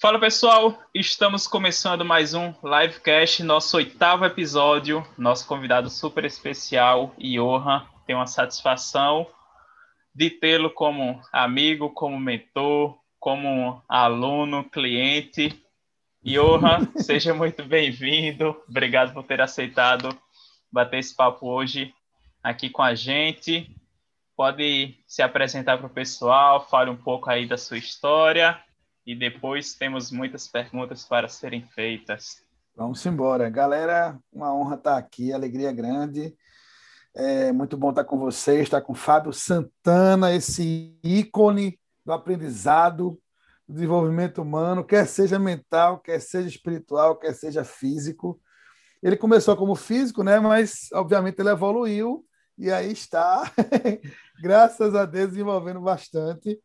Fala pessoal, estamos começando mais um livecast, nosso oitavo episódio. Nosso convidado super especial, Johan, tem uma satisfação de tê-lo como amigo, como mentor, como aluno, cliente. Johan, seja muito bem-vindo. Obrigado por ter aceitado bater esse papo hoje aqui com a gente. Pode se apresentar para o pessoal, fale um pouco aí da sua história e depois temos muitas perguntas para serem feitas. Vamos embora. Galera, uma honra estar aqui, alegria grande. É muito bom estar com vocês, estar com Fábio Santana, esse ícone do aprendizado, do desenvolvimento humano, quer seja mental, quer seja espiritual, quer seja físico. Ele começou como físico, né? mas obviamente ele evoluiu e aí está, graças a Deus, desenvolvendo bastante.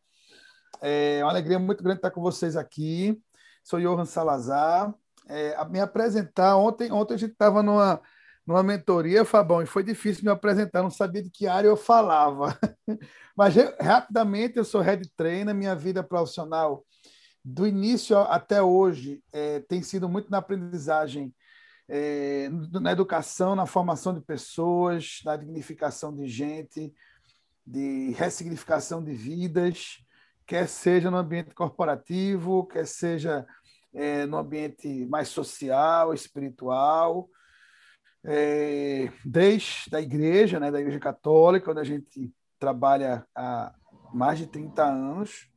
É uma alegria muito grande estar com vocês aqui. Sou Johan Salazar. É, me apresentar, ontem, ontem a gente estava numa, numa mentoria, Fabão, e foi difícil me apresentar, não sabia de que área eu falava. Mas rapidamente eu sou head trainer, minha vida profissional do início até hoje é, tem sido muito na aprendizagem, é, na educação, na formação de pessoas, na dignificação de gente, de ressignificação de vidas quer seja no ambiente corporativo, quer seja é, no ambiente mais social, espiritual, é, desde a igreja, né, da Igreja Católica, onde a gente trabalha há mais de 30 anos,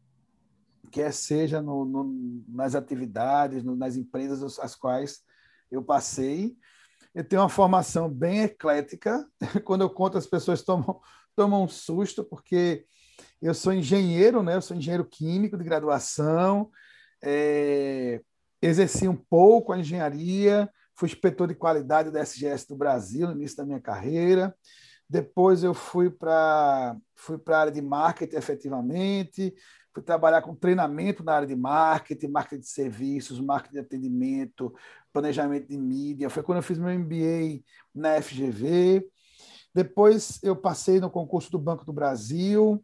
quer seja no, no, nas atividades, no, nas empresas as quais eu passei. Eu tenho uma formação bem eclética. Quando eu conto, as pessoas tomam, tomam um susto, porque eu sou engenheiro, né? Eu sou engenheiro químico de graduação, é, exerci um pouco a engenharia, fui inspetor de qualidade da SGS do Brasil no início da minha carreira. Depois eu fui para fui a área de marketing efetivamente, fui trabalhar com treinamento na área de marketing, marketing de serviços, marketing de atendimento, planejamento de mídia. Foi quando eu fiz meu MBA na FGV. Depois eu passei no concurso do Banco do Brasil,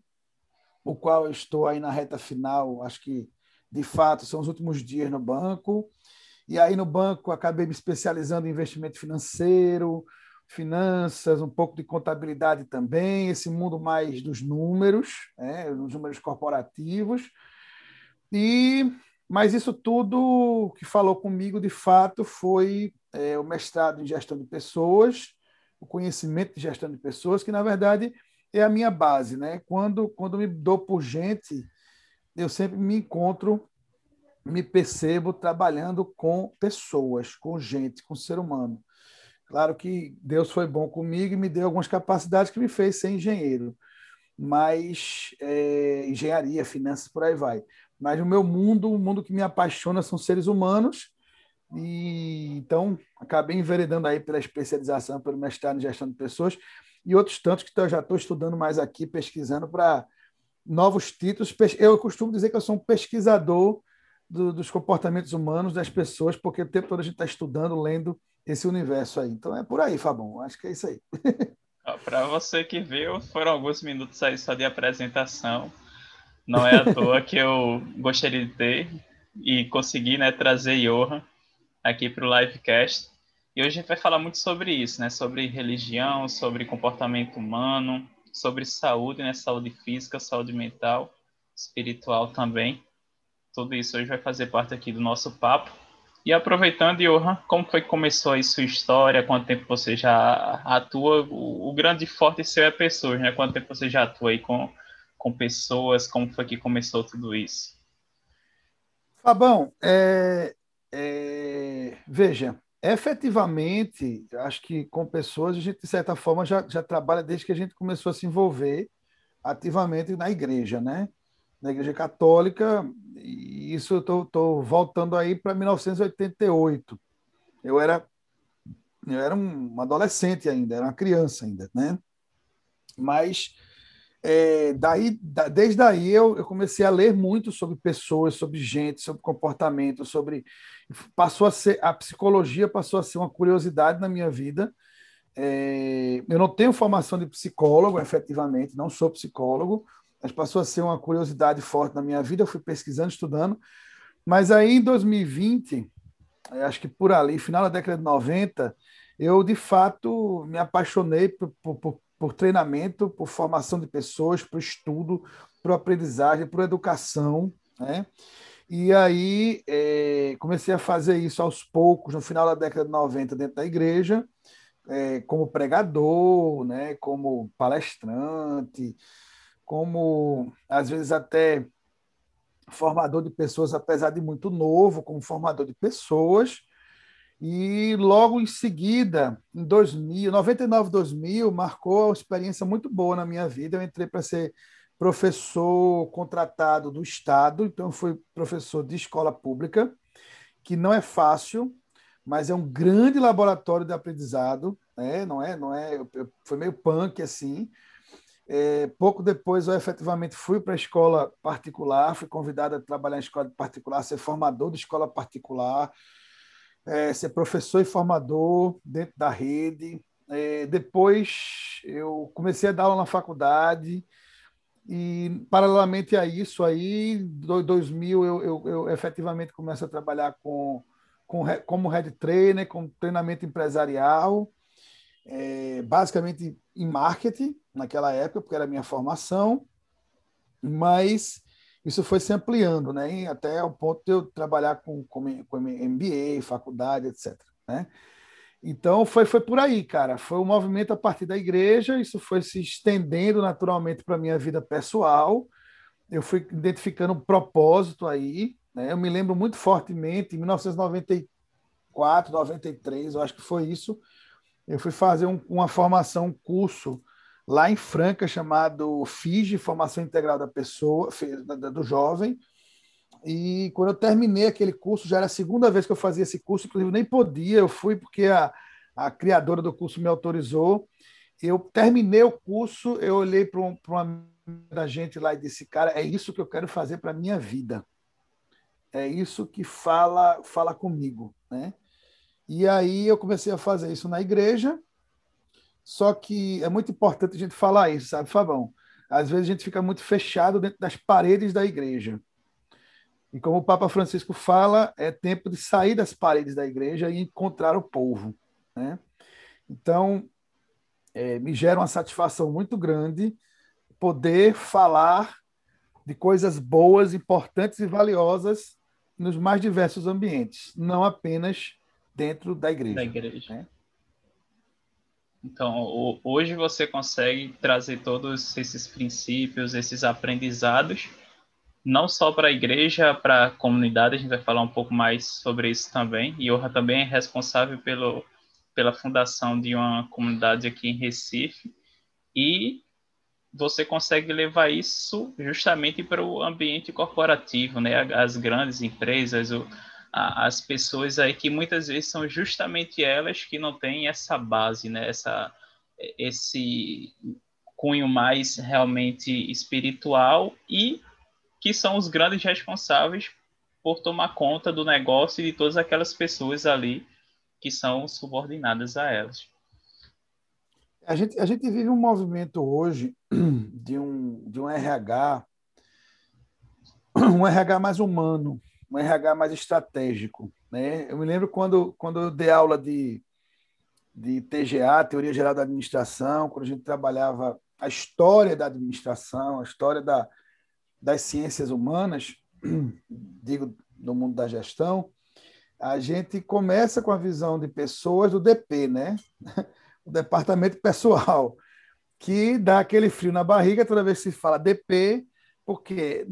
o qual estou aí na reta final, acho que de fato são os últimos dias no banco. E aí no banco acabei me especializando em investimento financeiro, finanças, um pouco de contabilidade também, esse mundo mais dos números, né, os números corporativos. E mas isso tudo que falou comigo de fato foi é, o mestrado em gestão de pessoas, o conhecimento de gestão de pessoas, que na verdade é a minha base, né? Quando, quando me dou por gente, eu sempre me encontro, me percebo trabalhando com pessoas, com gente, com ser humano. Claro que Deus foi bom comigo e me deu algumas capacidades que me fez ser engenheiro, mas é, engenharia, finanças, por aí vai. Mas o meu mundo, o mundo que me apaixona são seres humanos e então acabei enveredando aí pela especialização, pelo mestrado em gestão de pessoas e outros tantos que eu já estou estudando mais aqui, pesquisando para novos títulos. Eu costumo dizer que eu sou um pesquisador do, dos comportamentos humanos das pessoas, porque o tempo todo a gente está estudando, lendo esse universo aí. Então é por aí, Fabão. Acho que é isso aí. Para você que viu, foram alguns minutos aí só de apresentação. Não é à toa que eu gostaria de ter e conseguir né, trazer Johan aqui para o livecast. E hoje a gente vai falar muito sobre isso, né? Sobre religião, sobre comportamento humano, sobre saúde, né? Saúde física, saúde mental, espiritual também. Tudo isso hoje vai fazer parte aqui do nosso papo. E aproveitando, Johan, como foi que começou aí sua história? Quanto tempo você já atua? O, grande forte seu é pessoas, né? Quanto tempo você já atua aí com, com pessoas? Como foi que começou tudo isso? Fabão, é, é, veja, efetivamente, acho que com pessoas, a gente, de certa forma, já, já trabalha desde que a gente começou a se envolver ativamente na igreja, né? Na igreja católica, e isso eu estou voltando aí para 1988. Eu era, eu era um adolescente ainda, era uma criança ainda, né? Mas é, daí, da, desde aí eu, eu, comecei a ler muito sobre pessoas, sobre gente, sobre comportamento, sobre passou a ser a psicologia passou a ser uma curiosidade na minha vida. É, eu não tenho formação de psicólogo, efetivamente, não sou psicólogo, mas passou a ser uma curiosidade forte na minha vida. Eu fui pesquisando, estudando, Mas aí em 2020, acho que por ali, final da década de 90, eu de fato me apaixonei por, por, por treinamento, por formação de pessoas, por estudo, por aprendizagem, por educação, né? E aí é, comecei a fazer isso aos poucos, no final da década de 90, dentro da igreja, é, como pregador, né, como palestrante, como às vezes até formador de pessoas, apesar de muito novo, como formador de pessoas. E logo em seguida, em 2000, 99, 2000, marcou uma experiência muito boa na minha vida. Eu entrei para ser professor contratado do Estado, então fui professor de escola pública, que não é fácil, mas é um grande laboratório de aprendizado, né? não é? Não é? Foi meio punk assim. É, pouco depois eu efetivamente fui para a escola particular, fui convidado a trabalhar em escola particular, ser formador de escola particular, é, ser professor e formador dentro da rede. É, depois eu comecei a dar aula na faculdade e paralelamente a isso aí, em 2000 eu, eu, eu efetivamente começo a trabalhar com, com como head trainer, com treinamento empresarial, é, basicamente em marketing naquela época, porque era a minha formação, mas isso foi se ampliando, né? até o ponto de eu trabalhar com, com, com MBA, faculdade, etc. Né? Então foi, foi por aí, cara. Foi um movimento a partir da igreja, isso foi se estendendo naturalmente para a minha vida pessoal. Eu fui identificando um propósito aí. Né? Eu me lembro muito fortemente, em 1994, 93, eu acho que foi isso. Eu fui fazer um, uma formação, um curso lá em Franca, chamado FIGE, Formação Integral da Pessoa, do Jovem. E quando eu terminei aquele curso, já era a segunda vez que eu fazia esse curso, inclusive nem podia, eu fui porque a, a criadora do curso me autorizou. Eu terminei o curso, eu olhei para um, uma da gente lá e disse, cara, é isso que eu quero fazer para a minha vida. É isso que fala, fala comigo, né? E aí eu comecei a fazer isso na igreja, só que é muito importante a gente falar isso, sabe, Fabão? Às vezes a gente fica muito fechado dentro das paredes da igreja. E como o Papa Francisco fala, é tempo de sair das paredes da igreja e encontrar o povo. Né? Então, é, me gera uma satisfação muito grande poder falar de coisas boas, importantes e valiosas nos mais diversos ambientes, não apenas dentro da igreja. Da igreja. Né? Então, hoje você consegue trazer todos esses princípios, esses aprendizados, não só para a igreja, para a comunidade, a gente vai falar um pouco mais sobre isso também. E Orra também é responsável pelo, pela fundação de uma comunidade aqui em Recife. E você consegue levar isso justamente para o ambiente corporativo, né? As grandes empresas, o, as pessoas aí que muitas vezes são justamente elas que não têm essa base, né? Essa, esse cunho mais realmente espiritual e que são os grandes responsáveis por tomar conta do negócio e de todas aquelas pessoas ali que são subordinadas a elas. A gente, a gente vive um movimento hoje de um, de um RH, um RH mais humano, um RH mais estratégico. Né? Eu me lembro quando, quando eu dei aula de, de TGA, Teoria Geral da Administração, quando a gente trabalhava a história da administração, a história da, das ciências humanas, digo, no mundo da gestão, a gente começa com a visão de pessoas do DP, né? o departamento pessoal, que dá aquele frio na barriga toda vez que se fala DP, porque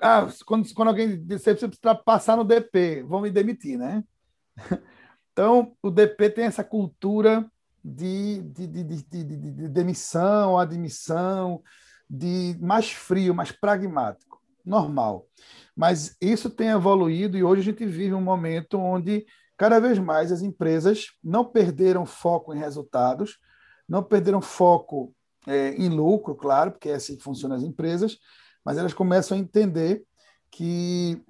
ah, quando, quando alguém diz você precisa passar no DP, vão me demitir, né? Então, o DP tem essa cultura de, de, de, de, de demissão, admissão, de mais frio, mais pragmático, normal. Mas isso tem evoluído e hoje a gente vive um momento onde cada vez mais as empresas não perderam foco em resultados, não perderam foco é, em lucro, claro, porque é assim que funcionam as empresas, mas elas começam a entender que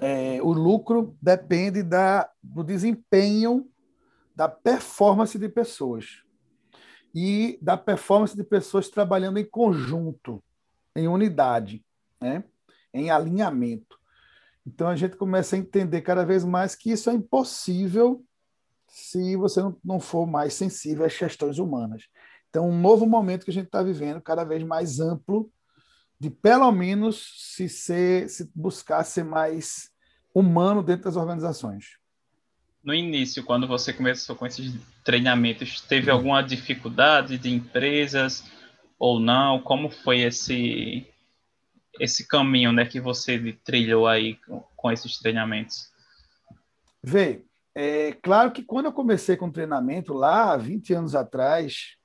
é, o lucro depende da, do desempenho, da performance de pessoas e da performance de pessoas trabalhando em conjunto, em unidade, né? em alinhamento. Então a gente começa a entender cada vez mais que isso é impossível se você não for mais sensível às questões humanas. Então, um novo momento que a gente está vivendo, cada vez mais amplo, de pelo menos se, ser, se buscar ser mais humano dentro das organizações. No início, quando você começou com esses treinamentos, teve alguma dificuldade de empresas ou não? Como foi esse esse caminho, né, que você trilhou aí com, com esses treinamentos? Vê, é claro que quando eu comecei com treinamento lá, 20 anos atrás,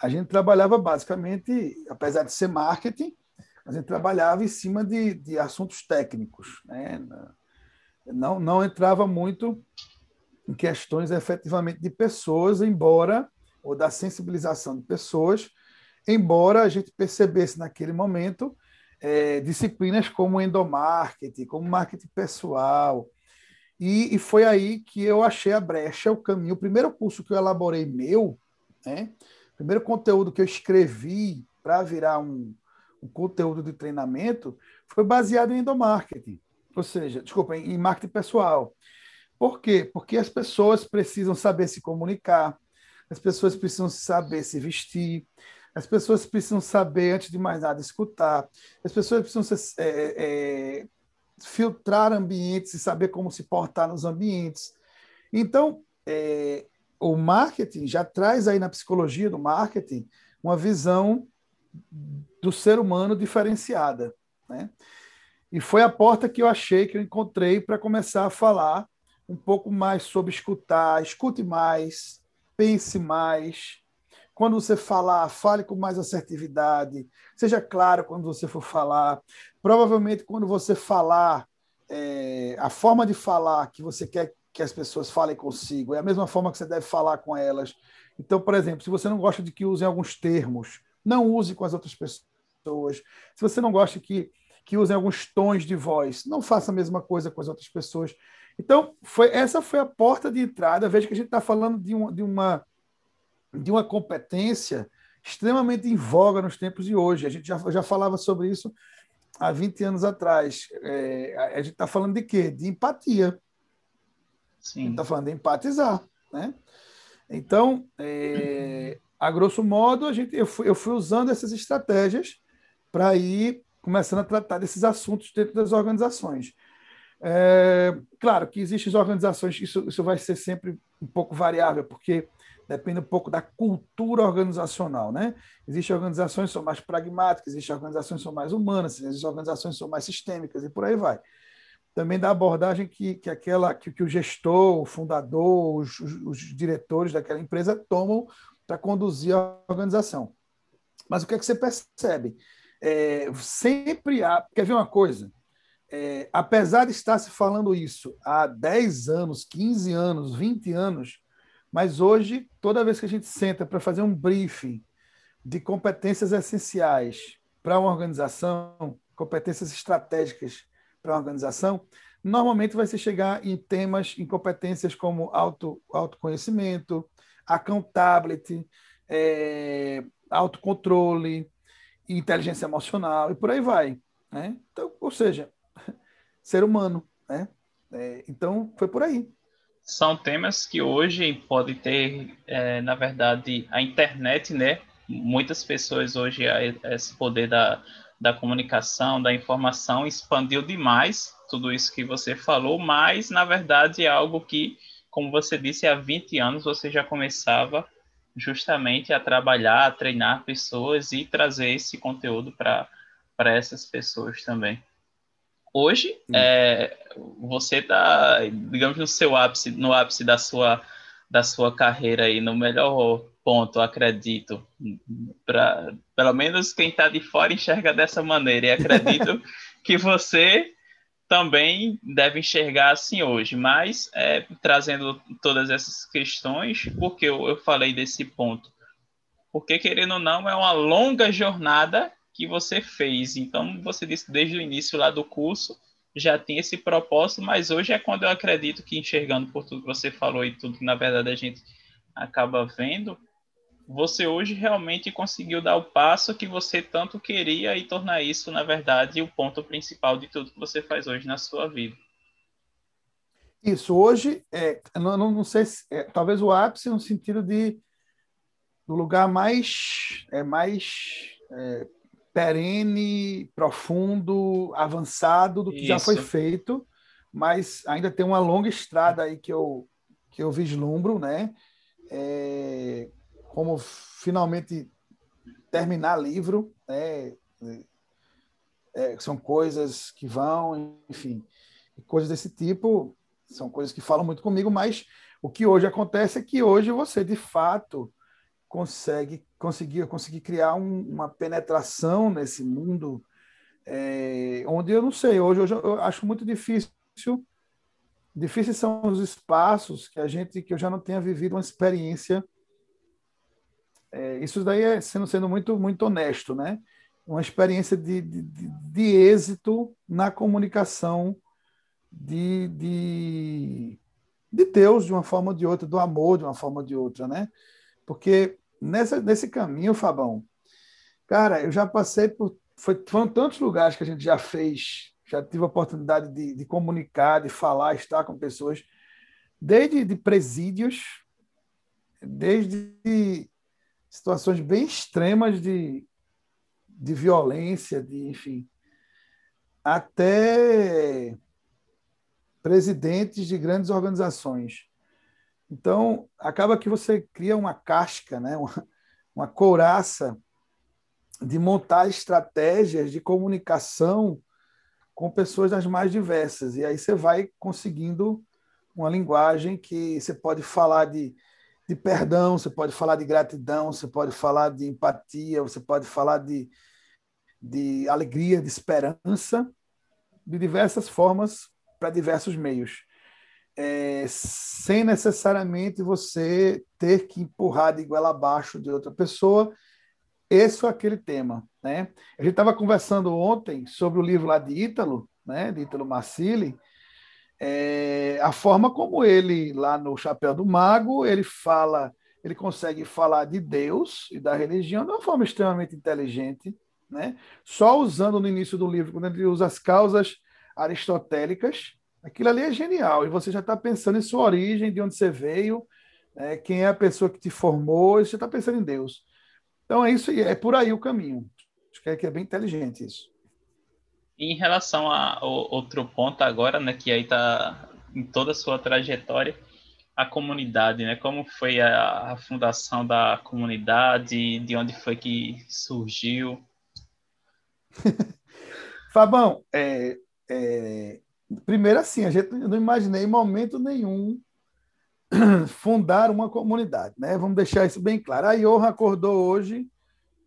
a gente trabalhava basicamente, apesar de ser marketing, a gente trabalhava em cima de, de assuntos técnicos, né? Não, não entrava muito em questões efetivamente de pessoas, embora, ou da sensibilização de pessoas, embora a gente percebesse naquele momento é, disciplinas como endomarketing, como marketing pessoal. E, e, foi aí que eu achei a brecha, o caminho. O primeiro curso que eu elaborei meu, né, o primeiro conteúdo que eu escrevi para virar um, um conteúdo de treinamento, foi baseado em endomarketing, ou seja, desculpa, em marketing pessoal. Por quê? Porque as pessoas precisam saber se comunicar, as pessoas precisam saber se vestir, as pessoas precisam saber, antes de mais nada, escutar, as pessoas precisam ser, é, é, filtrar ambientes e saber como se portar nos ambientes. Então, é, o marketing já traz aí na psicologia do marketing uma visão do ser humano diferenciada. Né? E foi a porta que eu achei, que eu encontrei para começar a falar um pouco mais sobre escutar, escute mais, pense mais. Quando você falar, fale com mais assertividade, seja claro quando você for falar. Provavelmente, quando você falar, é, a forma de falar que você quer que as pessoas falem consigo é a mesma forma que você deve falar com elas. Então, por exemplo, se você não gosta de que usem alguns termos, não use com as outras pessoas. Se você não gosta que, que usem alguns tons de voz, não faça a mesma coisa com as outras pessoas. Então, foi, essa foi a porta de entrada. Veja que a gente está falando de, um, de, uma, de uma competência extremamente em voga nos tempos de hoje. A gente já, já falava sobre isso há 20 anos atrás. É, a gente está falando de quê? De empatia. Sim. A gente está falando de empatizar. Né? Então, é, a grosso modo, a gente, eu, fui, eu fui usando essas estratégias para ir começando a tratar desses assuntos dentro das organizações. É, claro que existem organizações, isso, isso vai ser sempre um pouco variável, porque depende um pouco da cultura organizacional, né? Existem organizações que são mais pragmáticas, existem organizações que são mais humanas, existem organizações que são mais sistêmicas e por aí vai. Também da abordagem que, que aquela que, que o gestor, o fundador, os, os, os diretores daquela empresa tomam para conduzir a organização. Mas o que é que você percebe? É, sempre há. Quer ver uma coisa? é, apesar de estar se falando isso há 10 anos, 15 anos, 20 anos, mas hoje, toda vez que a gente senta para fazer um briefing de competências essenciais para uma organização, competências estratégicas para uma organização, normalmente vai se chegar em temas, em competências como auto, autoconhecimento, accountability, é, autocontrole, inteligência emocional e por aí vai. Né? Então, ou seja, ser humano, né? É, então, foi por aí. São temas que hoje podem ter, é, na verdade, a internet, né? Muitas pessoas hoje, esse poder da, da comunicação, da informação, expandiu demais tudo isso que você falou, mas, na verdade, é algo que, como você disse, há 20 anos você já começava justamente a trabalhar, a treinar pessoas e trazer esse conteúdo para essas pessoas também. Hoje, é, você está, digamos, no seu ápice, no ápice da sua, da sua carreira aí, no melhor ponto, acredito. Pra, pelo menos quem está de fora enxerga dessa maneira. E acredito que você também deve enxergar assim hoje. Mas, é, trazendo todas essas questões, porque eu, eu falei desse ponto? Porque, querendo ou não, é uma longa jornada que você fez. Então, você disse desde o início lá do curso já tinha esse propósito, mas hoje é quando eu acredito que enxergando por tudo que você falou e tudo que na verdade a gente acaba vendo, você hoje realmente conseguiu dar o passo que você tanto queria e tornar isso, na verdade, o ponto principal de tudo que você faz hoje na sua vida. Isso, hoje, é, não, não, sei se, é, talvez o ápice no sentido de do lugar mais, é, mais é, perene, profundo, avançado do que Isso. já foi feito, mas ainda tem uma longa estrada aí que eu, que eu vislumbro, né? É, como finalmente terminar livro, né? É, são coisas que vão, enfim, coisas desse tipo, são coisas que falam muito comigo, mas o que hoje acontece é que hoje você, de fato, consegue conseguir conseguir criar um, uma penetração nesse mundo é, onde eu não sei hoje, hoje eu acho muito difícil difíceis são os espaços que a gente que eu já não tenha vivido uma experiência é, isso daí é sendo sendo muito muito honesto né uma experiência de, de, de êxito na comunicação de, de, de Deus de uma forma ou de outra do amor de uma forma ou de outra né porque nessa, nesse caminho, Fabão, cara, eu já passei por. Foi, foram tantos lugares que a gente já fez, já tive a oportunidade de, de comunicar, de falar, estar com pessoas, desde de presídios, desde situações bem extremas de, de violência, de enfim, até presidentes de grandes organizações. Então, acaba que você cria uma casca, né? uma, uma couraça de montar estratégias de comunicação com pessoas das mais diversas. E aí você vai conseguindo uma linguagem que você pode falar de, de perdão, você pode falar de gratidão, você pode falar de empatia, você pode falar de, de alegria, de esperança, de diversas formas, para diversos meios é, sem necessariamente você ter que empurrar de igual abaixo de outra pessoa esse ou aquele tema. Né? A gente estava conversando ontem sobre o livro lá de Ítalo, né, de Ítalo Marcilli, é, a forma como ele, lá no Chapéu do Mago, ele fala, ele consegue falar de Deus e da religião de uma forma extremamente inteligente, né? só usando no início do livro, quando ele usa as causas aristotélicas, Aquilo ali é genial. E você já está pensando em sua origem, de onde você veio, né, quem é a pessoa que te formou, você está pensando em Deus. Então é isso, é por aí o caminho. Acho que é, que é bem inteligente isso. Em relação a outro ponto agora, né, que aí está em toda a sua trajetória, a comunidade, né? Como foi a, a, fundação da comunidade, de onde foi que surgiu? Fabão, é, é, Primeiro, assim, a gente não imaginei em momento nenhum fundar uma comunidade, né? Vamos deixar isso bem claro. A Johan acordou hoje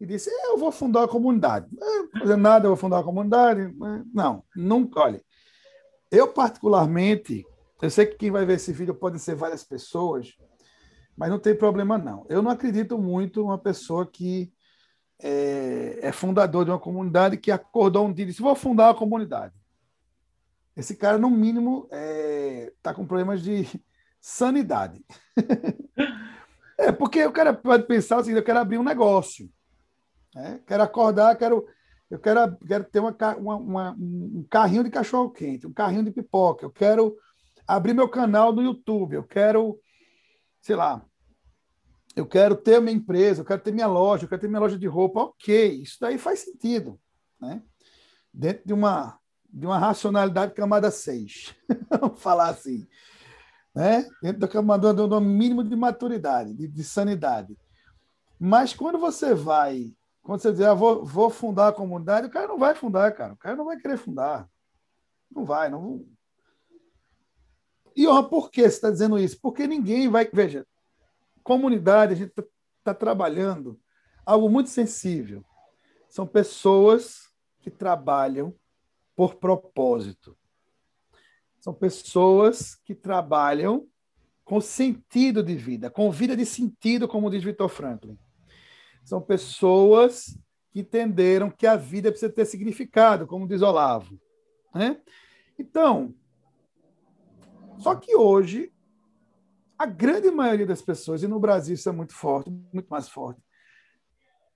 e disse: Eu vou fundar uma comunidade. Não vou fazer nada, eu vou fundar uma comunidade. Não, nunca. Olha, eu, particularmente, eu sei que quem vai ver esse vídeo pode ser várias pessoas, mas não tem problema, não. Eu não acredito muito uma pessoa que é, é fundador de uma comunidade que acordou um dia e disse: Vou fundar uma comunidade. Esse cara, no mínimo, está é, tá com problemas de sanidade. é, porque o cara pode pensar assim, eu quero abrir um negócio. Né? Quero acordar, quero, eu quero, quero ter uma, uma, uma, um carrinho de cachorro-quente, um carrinho de pipoca, eu quero abrir meu canal no YouTube, eu quero, sei lá, eu quero ter minha empresa, eu quero ter minha loja, eu quero ter minha loja de roupa. Ok, isso daí faz sentido. Né? Dentro de uma de uma racionalidade camada 6. Vamos falar assim. Né? Dentro da camada do mínimo de maturidade, de, de, sanidade. Mas quando você vai, quando você diz, ah, vou, vou fundar a comunidade, o cara não vai fundar, cara. O cara não vai querer fundar. Não vai, não. E ó, por que você está dizendo isso? Porque ninguém vai. Veja, comunidade, a gente está tá trabalhando algo muito sensível. São pessoas que trabalham por propósito. São pessoas que trabalham com sentido de vida, com vida de sentido, como diz Victor Franklin. São pessoas que entenderam que a vida precisa ter significado, como diz Olavo. Né? Então, só que hoje a grande maioria das pessoas, e no Brasil isso é muito forte, muito mais forte,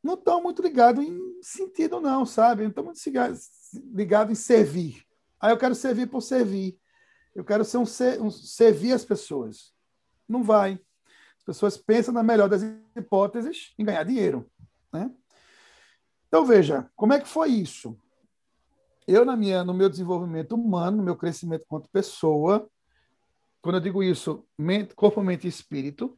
não estão muito ligados em sentido, não, sabe? Não estão muito ligados em servir. Aí eu quero servir por servir. Eu quero ser um, ser, um servir as pessoas. Não vai. As pessoas pensam, na melhor das hipóteses, em ganhar dinheiro. Né? Então, veja, como é que foi isso? Eu, na minha, no meu desenvolvimento humano, no meu crescimento quanto pessoa, quando eu digo isso, mente, corpo, mente e espírito,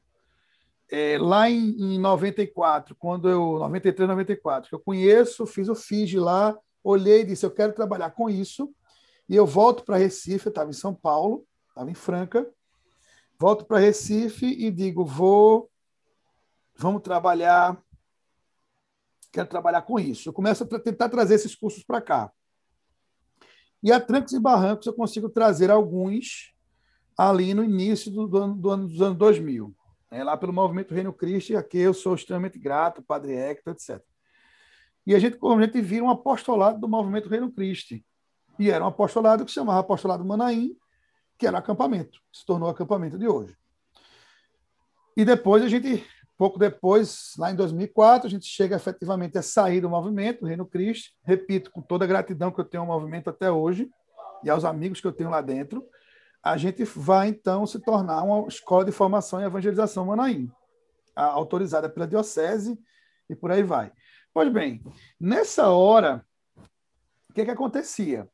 é, lá em, em 94, quando eu, 93, 94, que eu conheço, fiz o FIG lá, olhei e disse, eu quero trabalhar com isso, e eu volto para Recife, eu estava em São Paulo, estava em Franca, volto para Recife e digo, vou, vamos trabalhar, quero trabalhar com isso. Eu começo a tentar trazer esses cursos para cá. E a trancos e barrancos eu consigo trazer alguns ali no início do, do do ano, dos anos 2000, né, lá pelo movimento Reino Cristo, e aqui eu sou extremamente grato, Padre Hector, etc. E a gente, a gente vira um apostolado do movimento Reino Cristo. E era um apostolado que se chamava Apostolado Manaim, que era acampamento, se tornou acampamento de hoje. E depois a gente, pouco depois, lá em 2004, a gente chega efetivamente a sair do movimento, Reino Cristo. Repito, com toda a gratidão que eu tenho ao movimento até hoje e aos amigos que eu tenho lá dentro a gente vai então se tornar uma escola de formação e evangelização Manaim, autorizada pela diocese e por aí vai. Pois bem, nessa hora, o que, que acontecia?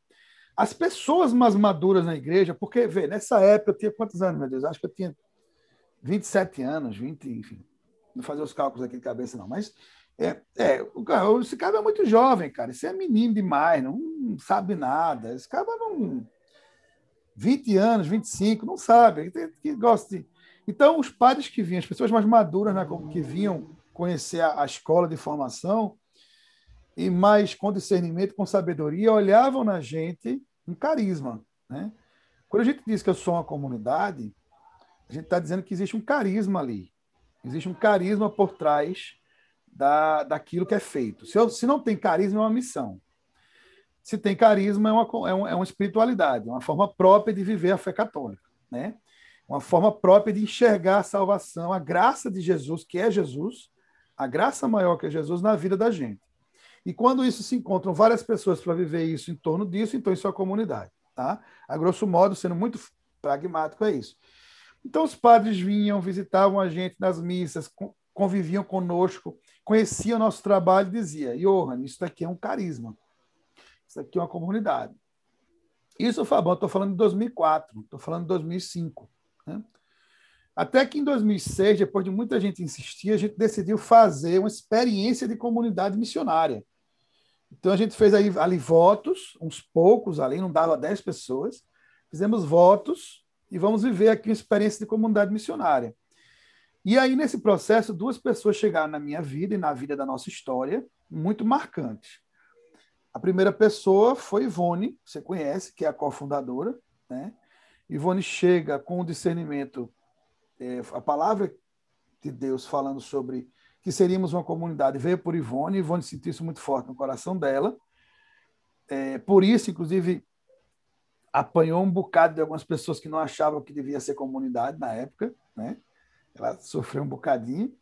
As pessoas mais maduras na igreja, porque, vê, nessa época eu tinha quantos anos, meu Deus? Acho que eu tinha 27 anos, 20, enfim. Não fazer os cálculos aqui de cabeça, não. Mas é, é, esse cara é muito jovem, cara. Esse é menino demais, não sabe nada. Esse cara não 20 anos, 25, não sabe, que gosta de... Então, os padres que vinham, as pessoas mais maduras né, que vinham conhecer a, a escola de formação e mais com discernimento, com sabedoria, olhavam na gente um carisma. Né? Quando a gente diz que eu sou uma comunidade, a gente está dizendo que existe um carisma ali. Existe um carisma por trás da, daquilo que é feito. Se, eu, se não tem carisma, é uma missão se tem carisma, é uma, é, uma, é uma espiritualidade, uma forma própria de viver a fé católica, né? Uma forma própria de enxergar a salvação, a graça de Jesus, que é Jesus, a graça maior que é Jesus na vida da gente. E quando isso se encontram várias pessoas para viver isso em torno disso, então isso é a comunidade, tá? A grosso modo, sendo muito pragmático, é isso. Então os padres vinham, visitavam a gente nas missas, conviviam conosco, conheciam nosso trabalho e diziam: Johan, isso daqui é um carisma. Isso aqui é uma comunidade. Isso, Fabão, estou falando de 2004, estou falando de 2005. Né? Até que em 2006, depois de muita gente insistir, a gente decidiu fazer uma experiência de comunidade missionária. Então a gente fez aí, ali votos, uns poucos ali, não dava 10 pessoas. Fizemos votos e vamos viver aqui uma experiência de comunidade missionária. E aí, nesse processo, duas pessoas chegaram na minha vida e na vida da nossa história, muito marcantes. A primeira pessoa foi Ivone, você conhece, que é a cofundadora. Né? Ivone chega com o discernimento, é, a palavra de Deus falando sobre que seríamos uma comunidade veio por Ivone. Ivone sentiu isso muito forte no coração dela. É, por isso, inclusive, apanhou um bocado de algumas pessoas que não achavam que devia ser comunidade na época. Né? Ela sofreu um bocadinho.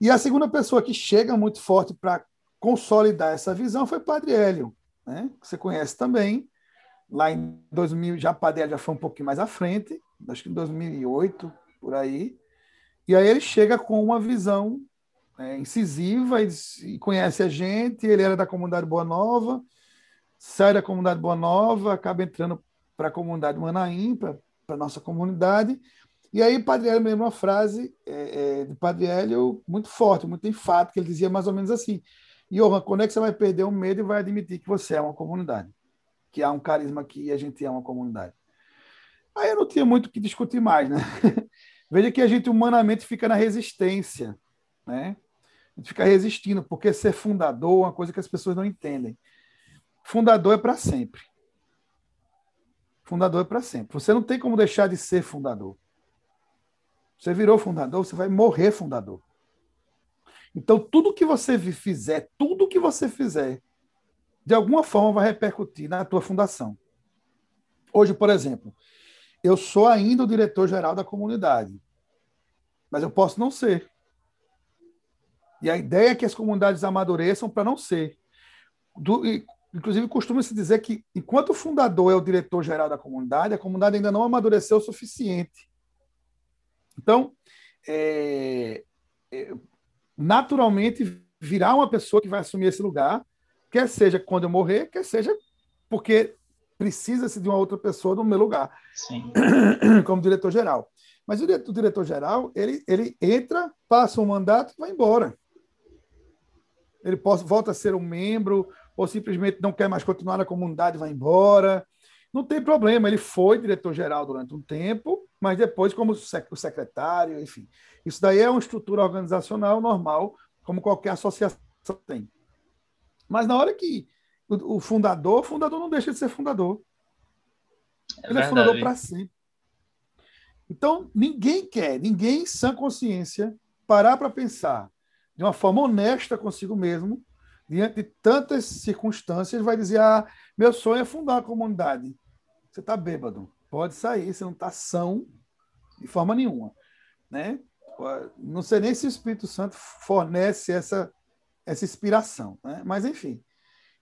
E a segunda pessoa que chega muito forte para consolidar essa visão foi Padre Hélio, né? que você conhece também. Lá em 2000, já Padre Hélio já foi um pouquinho mais à frente, acho que em 2008, por aí. E aí ele chega com uma visão é, incisiva e, e, conhece a gente. Ele era da comunidade Boa Nova, sai da comunidade Boa Nova, acaba entrando para a comunidade Manaim, para a nossa comunidade. E aí, Padre Hélio me lembra uma frase é, é, de Padre Hélio muito forte, muito enfática. Ele dizia mais ou menos assim: Johan, quando é que você vai perder o medo e vai admitir que você é uma comunidade? Que há um carisma aqui e a gente é uma comunidade. Aí eu não tinha muito o que discutir mais, né? Veja que a gente humanamente fica na resistência, né? A gente fica resistindo, porque ser fundador é uma coisa que as pessoas não entendem. Fundador é para sempre. Fundador é para sempre. Você não tem como deixar de ser fundador. Você virou fundador, você vai morrer fundador. Então, tudo que você fizer, tudo que você fizer, de alguma forma vai repercutir na tua fundação. Hoje, por exemplo, eu sou ainda o diretor-geral da comunidade, mas eu posso não ser. E a ideia é que as comunidades amadureçam para não ser. Do, inclusive, costuma-se dizer que, enquanto o fundador é o diretor-geral da comunidade, a comunidade ainda não amadureceu o suficiente. Então, é, é, naturalmente, virá uma pessoa que vai assumir esse lugar, quer seja quando eu morrer, quer seja porque precisa-se de uma outra pessoa no meu lugar, Sim. como diretor-geral. Mas o diretor-geral, ele, ele entra, passa um mandato e vai embora. Ele pode, volta a ser um membro, ou simplesmente não quer mais continuar na comunidade, vai embora. Não tem problema, ele foi diretor-geral durante um tempo, mas depois como secretário, enfim. Isso daí é uma estrutura organizacional normal, como qualquer associação tem. Mas na hora que o, fundador, o fundador não deixa de ser fundador. É ele é fundador para sempre. Então, ninguém quer, ninguém em sã consciência, parar para pensar de uma forma honesta consigo mesmo, diante de tantas circunstâncias, vai dizer: ah, meu sonho é fundar a comunidade. Você está bêbado, pode sair, você não está são de forma nenhuma. Né? Não sei nem se o Espírito Santo fornece essa, essa inspiração, né? mas enfim.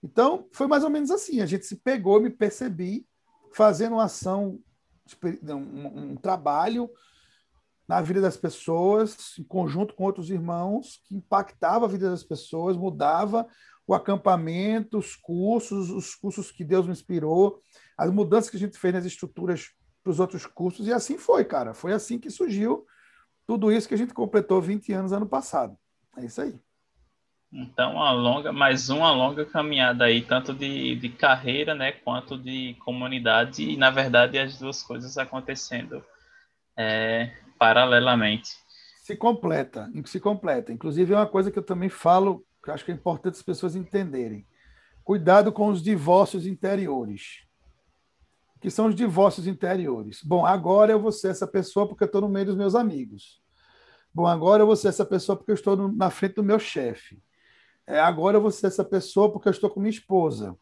Então, foi mais ou menos assim. A gente se pegou, me percebi fazendo uma ação, um, um trabalho na vida das pessoas, em conjunto com outros irmãos, que impactava a vida das pessoas, mudava o acampamento, os cursos, os cursos que Deus me inspirou, as mudanças que a gente fez nas estruturas para os outros cursos, e assim foi, cara. Foi assim que surgiu tudo isso que a gente completou 20 anos ano passado. É isso aí. Então, uma longa, mais uma longa caminhada aí, tanto de, de carreira, né, quanto de comunidade, e na verdade as duas coisas acontecendo é, paralelamente. Se completa, se completa. Inclusive, é uma coisa que eu também falo, que acho que é importante as pessoas entenderem. Cuidado com os divórcios interiores. O que são os divórcios interiores? Bom, agora eu vou ser essa pessoa porque eu estou no meio dos meus amigos. Bom, agora eu vou ser essa pessoa porque eu estou no, na frente do meu chefe. É, agora eu vou ser essa pessoa porque eu estou com minha esposa.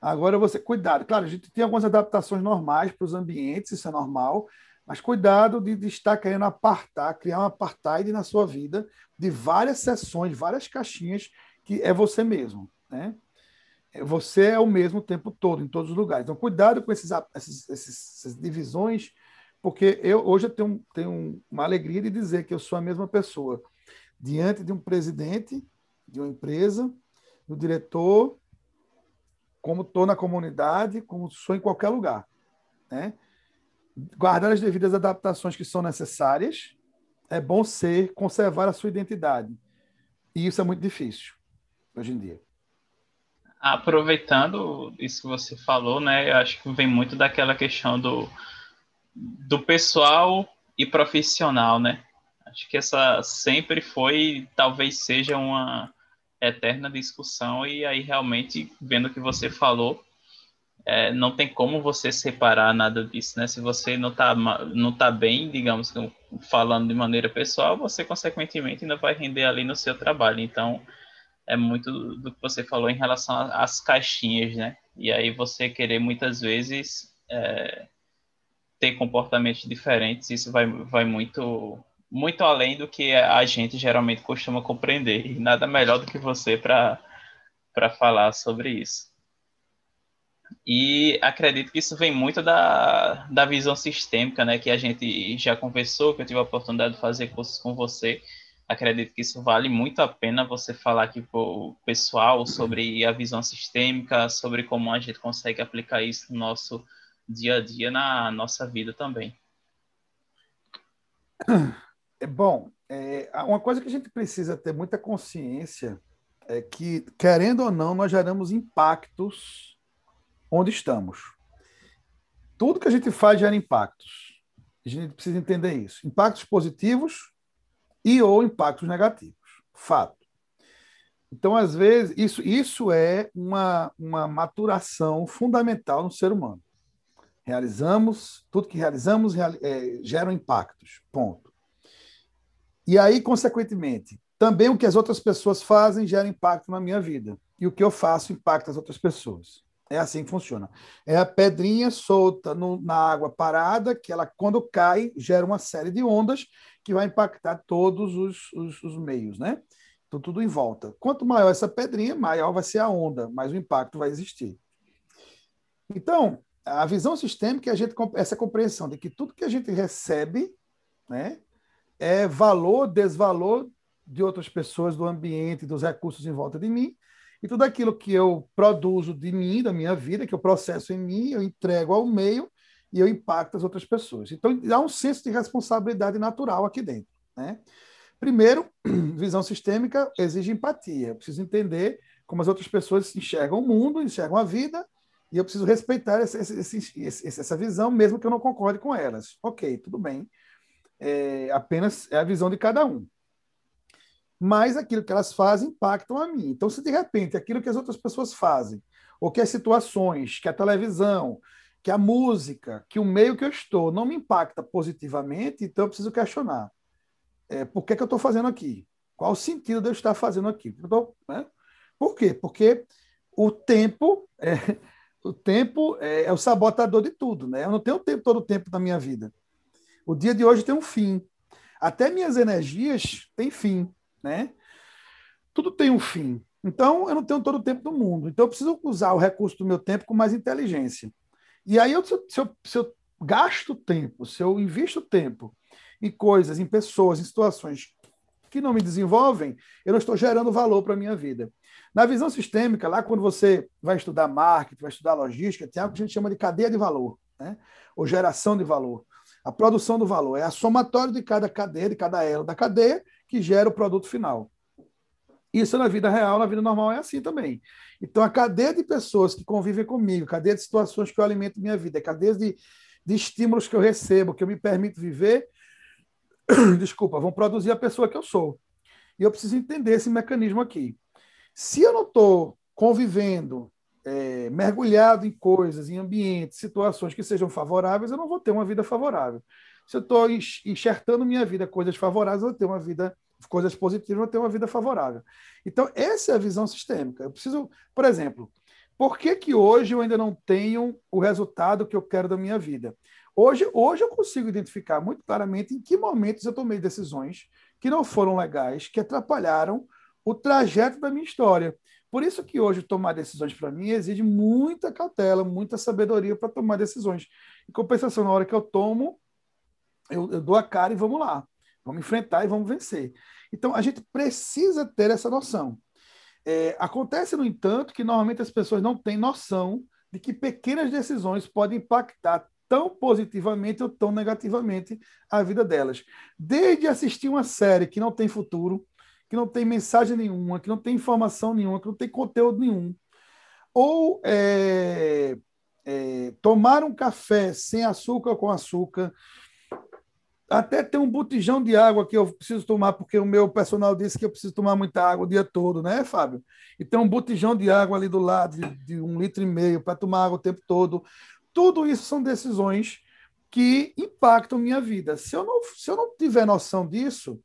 Agora você, cuidado, claro, a gente tem algumas adaptações normais para os ambientes, isso é normal, mas cuidado de, de, estar querendo apartar, criar um apartheid na sua vida de várias sessões, várias caixinhas que é você mesmo, né? É, você é o mesmo o tempo todo, em todos os lugares. Então, cuidado com esses, esses, essas divisões, porque eu hoje eu tenho, tenho uma alegria de dizer que eu sou a mesma pessoa diante de um presidente de uma empresa, do diretor, como estou na comunidade, como sou em qualquer lugar. Né? Guardar as devidas adaptações que são necessárias, é bom ser, conservar a sua identidade. E isso é muito difícil hoje em dia. Aproveitando isso que você falou, né, eu acho que vem muito daquela questão do, do pessoal e profissional, né? Acho que essa sempre foi, talvez seja uma, eterna discussão e aí realmente vendo o que você falou é, não tem como você separar nada disso, né? Se você não tá, não tá bem, digamos, falando de maneira pessoal, você consequentemente ainda vai render ali no seu trabalho. Então, é muito do que você falou em relação às caixinhas, né? E aí você querer muitas vezes é, ter comportamentos diferentes, isso vai, vai muito muito além do que a gente geralmente costuma compreender. E nada melhor do que você para falar sobre isso. E acredito que isso vem muito da, da visão sistêmica, né, que a gente já conversou, que eu tive a oportunidade de fazer cursos com você. Acredito que isso vale muito a pena você falar aqui para o pessoal sobre a visão sistêmica, sobre como a gente consegue aplicar isso no nosso dia a dia, na nossa vida também. É bom, é, uma coisa que a gente precisa ter muita consciência é que, querendo ou não, nós geramos impactos onde estamos. Tudo que a gente faz gera impactos. A gente precisa entender isso. Impactos positivos e ou impactos negativos. Fato. Então, às vezes, isso, isso é uma, uma maturação fundamental no ser humano. Realizamos, tudo que realizamos real, é, gera impactos. Ponto. E aí, consequentemente, também o que as outras pessoas fazem gera impacto na minha vida. E o que eu faço impacta as outras pessoas. É assim que funciona. É a pedrinha solta no, na água parada, que ela, quando cai, gera uma série de ondas que vai impactar todos os, os, os meios, né? Então, tudo em volta. Quanto maior essa pedrinha, maior vai ser a onda, mais o impacto vai existir. Então, a visão sistêmica é a gente, essa compreensão de que tudo que a gente recebe né, é valor, desvalor de outras pessoas, do ambiente, dos recursos em volta de mim, e tudo aquilo que eu produzo de mim, da minha vida, que eu processo em mim, eu entrego ao meio e eu impacto as outras pessoas. Então, há um senso de responsabilidade natural aqui dentro. Né? Primeiro, visão sistêmica exige empatia. Eu preciso entender como as outras pessoas enxergam o mundo, enxergam a vida, e eu preciso respeitar essa, essa visão, mesmo que eu não concorde com elas. Ok, tudo bem. É, apenas é a visão de cada um mas aquilo que elas fazem impactam a mim. Então, se de repente aquilo que as outras pessoas fazem, ou que as situações, que a televisão, que a música, que o meio que eu estou não me impacta positivamente, então eu preciso questionar. É, por que, que eu estou fazendo aqui? Qual o sentido de eu estar fazendo aqui? Tô, né? Por quê? Porque o tempo é, o tempo é, é, o sabotador de tudo. Né? Eu não tenho tempo todo o tempo da minha vida. O dia de hoje tem um fim. Até minhas energias têm fim né? Tudo tem um fim. Então, eu não tenho todo o tempo do mundo. Então, eu preciso usar o recurso do meu tempo com mais inteligência. E aí, eu, se, eu, se, eu, se eu gasto tempo, se eu invisto tempo em coisas, em pessoas, em situações que não me desenvolvem, eu não estou gerando valor para a minha vida. Na visão sistêmica, lá quando você vai estudar marketing, vai estudar logística, tem algo que a gente chama de cadeia de valor, né? ou geração de valor. A produção do valor é a somatória de cada cadeia, de cada elo da cadeia, que gera o produto final. Isso na vida real, na vida normal é assim também. Então, a cadeia de pessoas que convivem comigo, cadeia de situações que eu alimento minha vida, cadeia de, de estímulos que eu recebo, que eu me permito viver, desculpa, vão produzir a pessoa que eu sou. E eu preciso entender esse mecanismo aqui. Se eu não estou convivendo, é, mergulhado em coisas, em ambientes, situações que sejam favoráveis, eu não vou ter uma vida favorável. Se eu estou enxertando minha vida coisas favoráveis, eu vou ter uma vida, coisas positivas, eu vou ter uma vida favorável. Então, essa é a visão sistêmica. Eu preciso, por exemplo, por que, que hoje eu ainda não tenho o resultado que eu quero da minha vida? Hoje, hoje eu consigo identificar muito claramente em que momentos eu tomei decisões que não foram legais, que atrapalharam o trajeto da minha história. Por isso que hoje tomar decisões para mim exige muita cautela, muita sabedoria para tomar decisões. Em compensação, na hora que eu tomo, eu, eu dou a cara e vamos lá. Vamos enfrentar e vamos vencer. Então, a gente precisa ter essa noção. É, acontece, no entanto, que normalmente as pessoas não têm noção de que pequenas decisões podem impactar tão positivamente ou tão negativamente a vida delas. Desde assistir uma série que não tem futuro, que não tem mensagem nenhuma, que não tem informação nenhuma, que não tem conteúdo nenhum, ou é, é, tomar um café sem açúcar ou com açúcar, até tem um botijão de água que eu preciso tomar, porque o meu personal disse que eu preciso tomar muita água o dia todo, né, Fábio? E tem um botijão de água ali do lado, de, de um litro e meio, para tomar água o tempo todo. Tudo isso são decisões que impactam minha vida. Se eu não, se eu não tiver noção disso,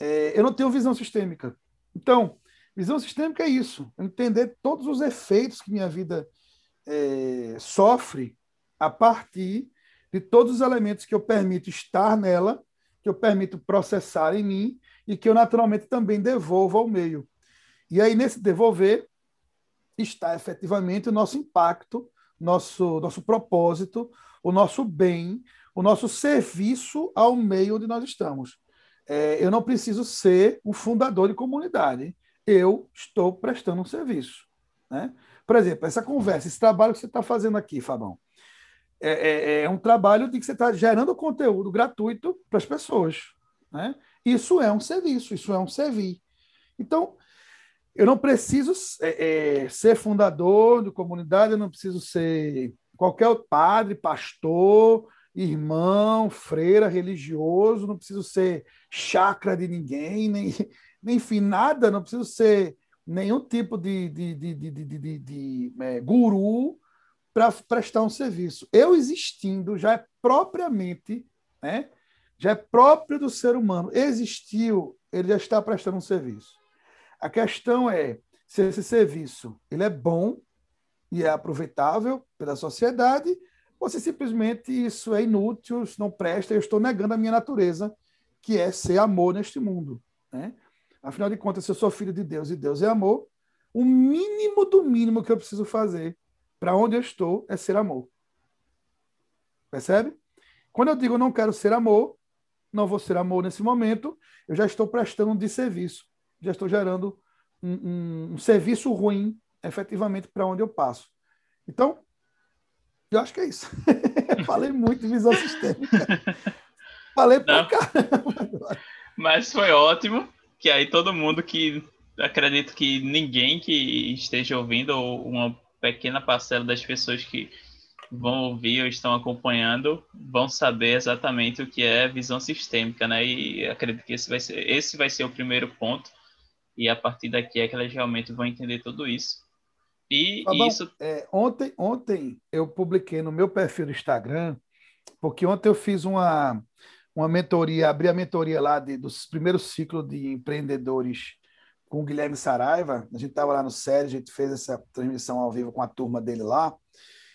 é, eu não tenho visão sistêmica. Então, visão sistêmica é isso: entender todos os efeitos que minha vida é, sofre a partir de todos os elementos que eu permito estar nela, que eu permito processar em mim e que eu naturalmente também devolvo ao meio. E aí, nesse devolver, está efetivamente o nosso impacto, nosso, nosso propósito, o nosso bem, o nosso serviço ao meio onde nós estamos. É, eu não preciso ser o fundador de comunidade. Eu estou prestando um serviço. Né? Por exemplo, essa conversa, esse trabalho que você está fazendo aqui, Fabão, é, é, é um trabalho de que você está gerando conteúdo gratuito para as pessoas. Né? Isso é um serviço, isso é um servir. Então, eu não preciso é, é, ser fundador de comunidade, eu não preciso ser qualquer padre, pastor, irmão, freira, religioso, não preciso ser chakra de ninguém, nem, nem enfim, nada, não preciso ser nenhum tipo de, de, de, de, de, de, de é, guru para prestar um serviço. Eu existindo já é propriamente, né? já é próprio do ser humano. Existiu, ele já está prestando um serviço. A questão é se esse serviço ele é bom e é aproveitável pela sociedade, ou se simplesmente isso é inútil, isso não presta, eu estou negando a minha natureza, que é ser amor neste mundo. Né? Afinal de contas, se eu sou filho de Deus e Deus é amor, o mínimo do mínimo que eu preciso fazer para onde eu estou é ser amor. Percebe? Quando eu digo não quero ser amor, não vou ser amor nesse momento, eu já estou prestando um desserviço, já estou gerando um, um, um serviço ruim, efetivamente, para onde eu passo. Então, eu acho que é isso. Falei muito de visão sistêmica. Falei para caramba. Mas foi ótimo, que aí todo mundo que acredito que ninguém que esteja ouvindo, ou uma pequena parcela das pessoas que vão ouvir ou estão acompanhando vão saber exatamente o que é visão sistêmica, né? E acredito que esse vai ser, esse vai ser o primeiro ponto. E a partir daqui é que elas realmente vão entender tudo isso. E tá isso. É, ontem, ontem eu publiquei no meu perfil do Instagram, porque ontem eu fiz uma, uma mentoria, abri a mentoria lá de, dos primeiros ciclos de empreendedores com o Guilherme Saraiva. A gente estava lá no série, a gente fez essa transmissão ao vivo com a turma dele lá.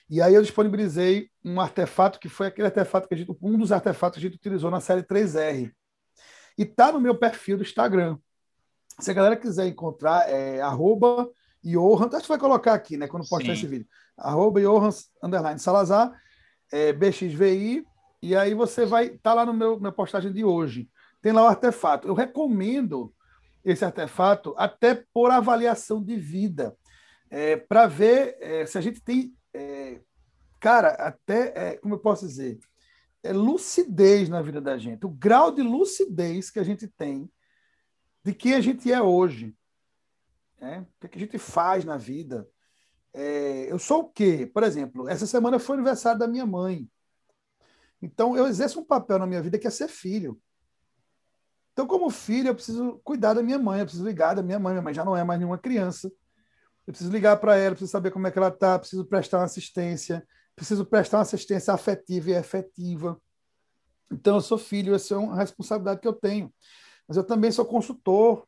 E aí eu disponibilizei um artefato que foi aquele artefato que a gente, um dos artefatos que a gente utilizou na série 3R. E tá no meu perfil do Instagram. Se a galera quiser encontrar, é arroba Johan, acho que vai colocar aqui, né, quando postar Sim. esse vídeo. Arroba Johan, underline Salazar, é, BXVI, e aí você vai estar tá lá no meu minha postagem de hoje. Tem lá o artefato. Eu recomendo esse artefato até por avaliação de vida, é, para ver é, se a gente tem é, cara, até, é, como eu posso dizer, é lucidez na vida da gente, o grau de lucidez que a gente tem de quem a gente é hoje. Né? O que, é que a gente faz na vida. É, eu sou o quê? Por exemplo, essa semana foi o aniversário da minha mãe. Então, eu exerço um papel na minha vida que é ser filho. Então, como filho, eu preciso cuidar da minha mãe, eu preciso ligar da minha mãe. Minha mãe já não é mais nenhuma criança. Eu preciso ligar para ela, preciso saber como é que ela está, preciso prestar uma assistência, preciso prestar uma assistência afetiva e efetiva. Então, eu sou filho, essa é uma responsabilidade que eu tenho. Mas eu também sou consultor.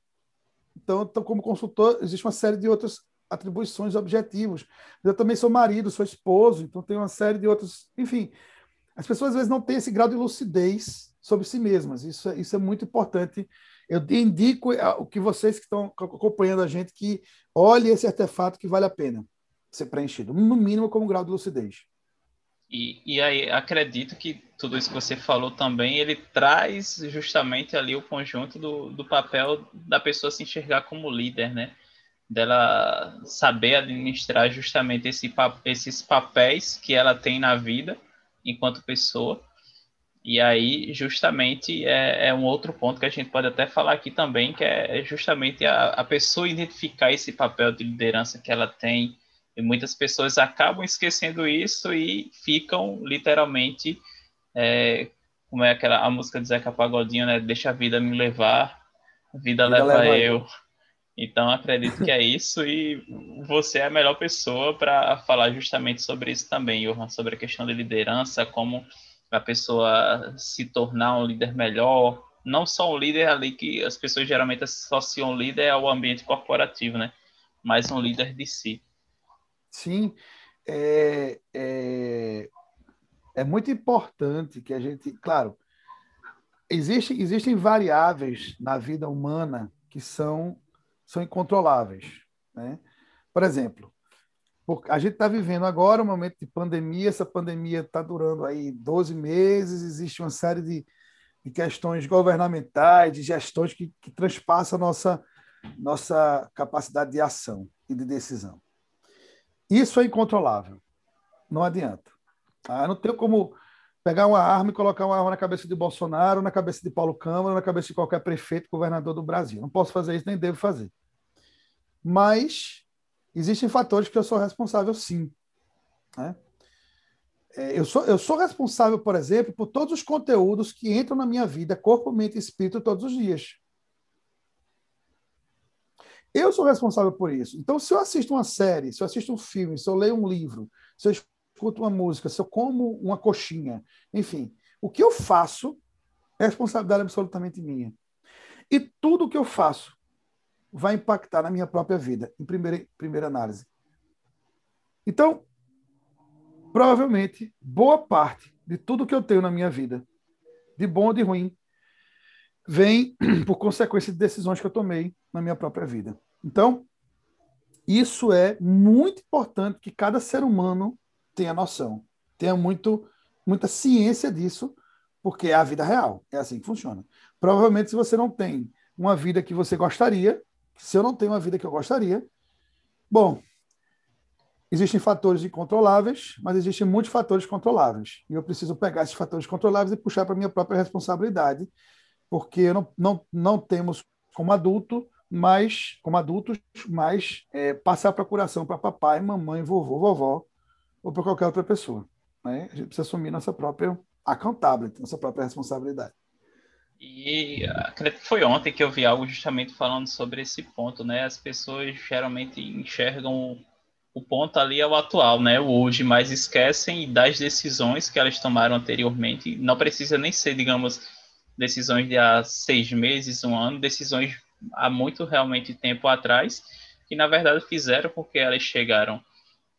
Então, então como consultor, existe uma série de outras atribuições objetivos. Eu também sou marido, sou esposo, então tem uma série de outros. Enfim, as pessoas às vezes não têm esse grau de lucidez sobre si mesmas. Isso é, isso é muito importante eu indico eh, o que vocês que estão acompanhando a gente que olhe esse artefato que vale a pena ser preenchido, no mínimo como grau de lucidez. E, e aí acredito que tudo isso que você falou também ele traz justamente ali o conjunto do, do papel da pessoa se enxergar como líder, né? Dela saber administrar justamente esse, esses papéis que ela tem na vida enquanto pessoa e aí, justamente, é, é, um outro ponto que a gente pode até falar aqui também, que é justamente a, a pessoa identificar esse papel de liderança que ela tem. E muitas pessoas acabam esquecendo isso e ficam literalmente, é, como é aquela a música de Zeca Pagodinho, né? Deixa a vida me levar, a vida, vida leva, leva eu. Então, acredito que é isso e você é a melhor pessoa para falar justamente sobre isso também, Johan, sobre a questão de liderança, como a pessoa se tornar um líder melhor, não só um líder ali que as pessoas geralmente associam líder ao ambiente corporativo, né? Mas um líder de si. Sim, é, é, é muito importante que a gente, claro, existe, existem variáveis na vida humana que são, são incontroláveis. Né? Por exemplo, a gente está vivendo agora um momento de pandemia, essa pandemia está durando aí 12 meses, existe uma série de, de questões governamentais, de gestões que, que transpassam a nossa, nossa capacidade de ação e de decisão. Isso é incontrolável. Não adianta. Ah, não tem como pegar uma arma e colocar uma arma na cabeça de Bolsonaro, na cabeça de Paulo Câmara, na cabeça de qualquer prefeito, governador do Brasil. Não posso fazer isso, nem devo fazer. Mas existem fatores que eu sou responsável, sim. Né? É, eu, sou, eu sou responsável, por exemplo, por todos os conteúdos que entram na minha vida, corpo, mente e espírito, todos os dias. Eu sou responsável por isso. Então, se eu assisto uma série, se eu assisto um filme, se eu leio um livro, se eu escuto uma música, se eu como uma coxinha, enfim, o que eu faço é responsabilidade absolutamente minha. E tudo que eu faço vai impactar na minha própria vida, em primeira, primeira análise. Então, provavelmente, boa parte de tudo que eu tenho na minha vida, de bom ou de ruim, vem por consequência de decisões que eu tomei na minha própria vida. Então, isso é muito importante que cada ser humano tenha noção, tenha muito, muita ciência disso, porque é a vida real, é assim que funciona. Provavelmente, se você não tem uma vida que você gostaria, se eu não tenho uma vida que eu gostaria, bom, existem fatores incontroláveis, mas existem muitos fatores controláveis. E eu preciso pegar esses fatores controláveis e puxar para minha própria responsabilidade, porque não, não, não temos, como adulto, mais, como adultos, mais é, passar a procuração para papai, mamãe, vovô, vovó, ou para qualquer outra pessoa. Né? A gente precisa assumir nossa própria accountability, nossa própria responsabilidade. E acredito que foi ontem que eu vi algo justamente falando sobre esse ponto, né? As pessoas geralmente enxergam o ponto ali é o atual, né? O hoje, mas esquecem das decisões que elas tomaram anteriormente. Não precisa nem ser, digamos, decisões de há seis meses, um ano, decisões há muito realmente tempo atrás, que na verdade fizeram porque elas chegaram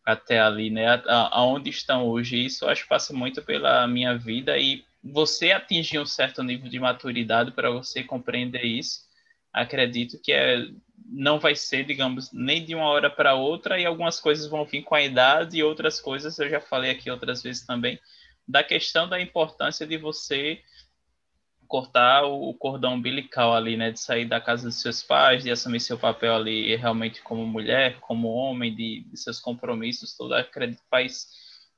até ali, né? Aonde estão hoje. Isso acho que passa muito pela minha vida e você atingir um certo nível de maturidade para você compreender isso, acredito que é não vai ser, digamos, nem de uma hora para outra e algumas coisas vão vir com a idade e outras coisas eu já falei aqui outras vezes também da questão da importância de você cortar o cordão umbilical ali, né, de sair da casa dos seus pais, de assumir seu papel ali realmente como mulher, como homem, de, de seus compromissos, tudo acredito que faz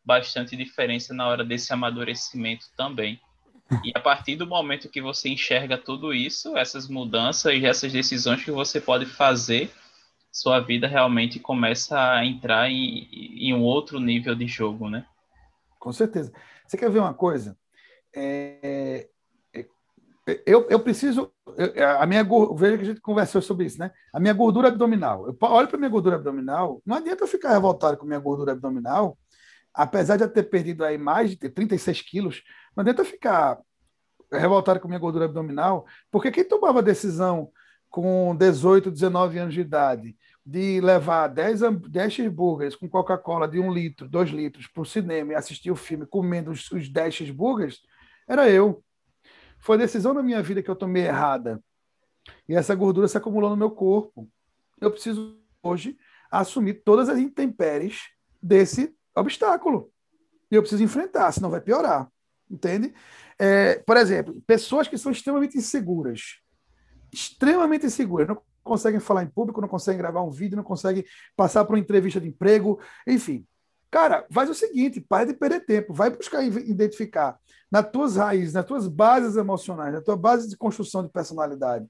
bastante diferença na hora desse amadurecimento também. E a partir do momento que você enxerga tudo isso, essas mudanças e essas decisões que você pode fazer, sua vida realmente começa a entrar em, em um outro nível de jogo, né? Com certeza. Você quer ver uma coisa? É, eu, eu preciso. Eu, a minha veja que a gente conversou sobre isso, né? A minha gordura abdominal. Eu olho para minha gordura abdominal, não adianta eu ficar revoltado com minha gordura abdominal, apesar de eu ter perdido aí mais de 36 quilos, não adianta eu ficar revoltado com minha gordura abdominal, porque quem tomava decisão com 18, 19 anos de idade de levar 10, 10 cheeseburgers com Coca-Cola de 1 litro, 2 litros para o cinema e assistir o filme comendo os, os 10 cheeseburgers, era eu. Foi a decisão da minha vida que eu tomei errada. E essa gordura se acumulou no meu corpo. Eu preciso hoje assumir todas as intempéries desse obstáculo. E eu preciso enfrentar, senão vai piorar. Entende? É, por exemplo, pessoas que são extremamente inseguras. Extremamente inseguras. Não conseguem falar em público, não conseguem gravar um vídeo, não conseguem passar por uma entrevista de emprego, enfim. Cara, faz o seguinte, para de perder tempo, vai buscar identificar nas tuas raízes, nas tuas bases emocionais, na tua base de construção de personalidade.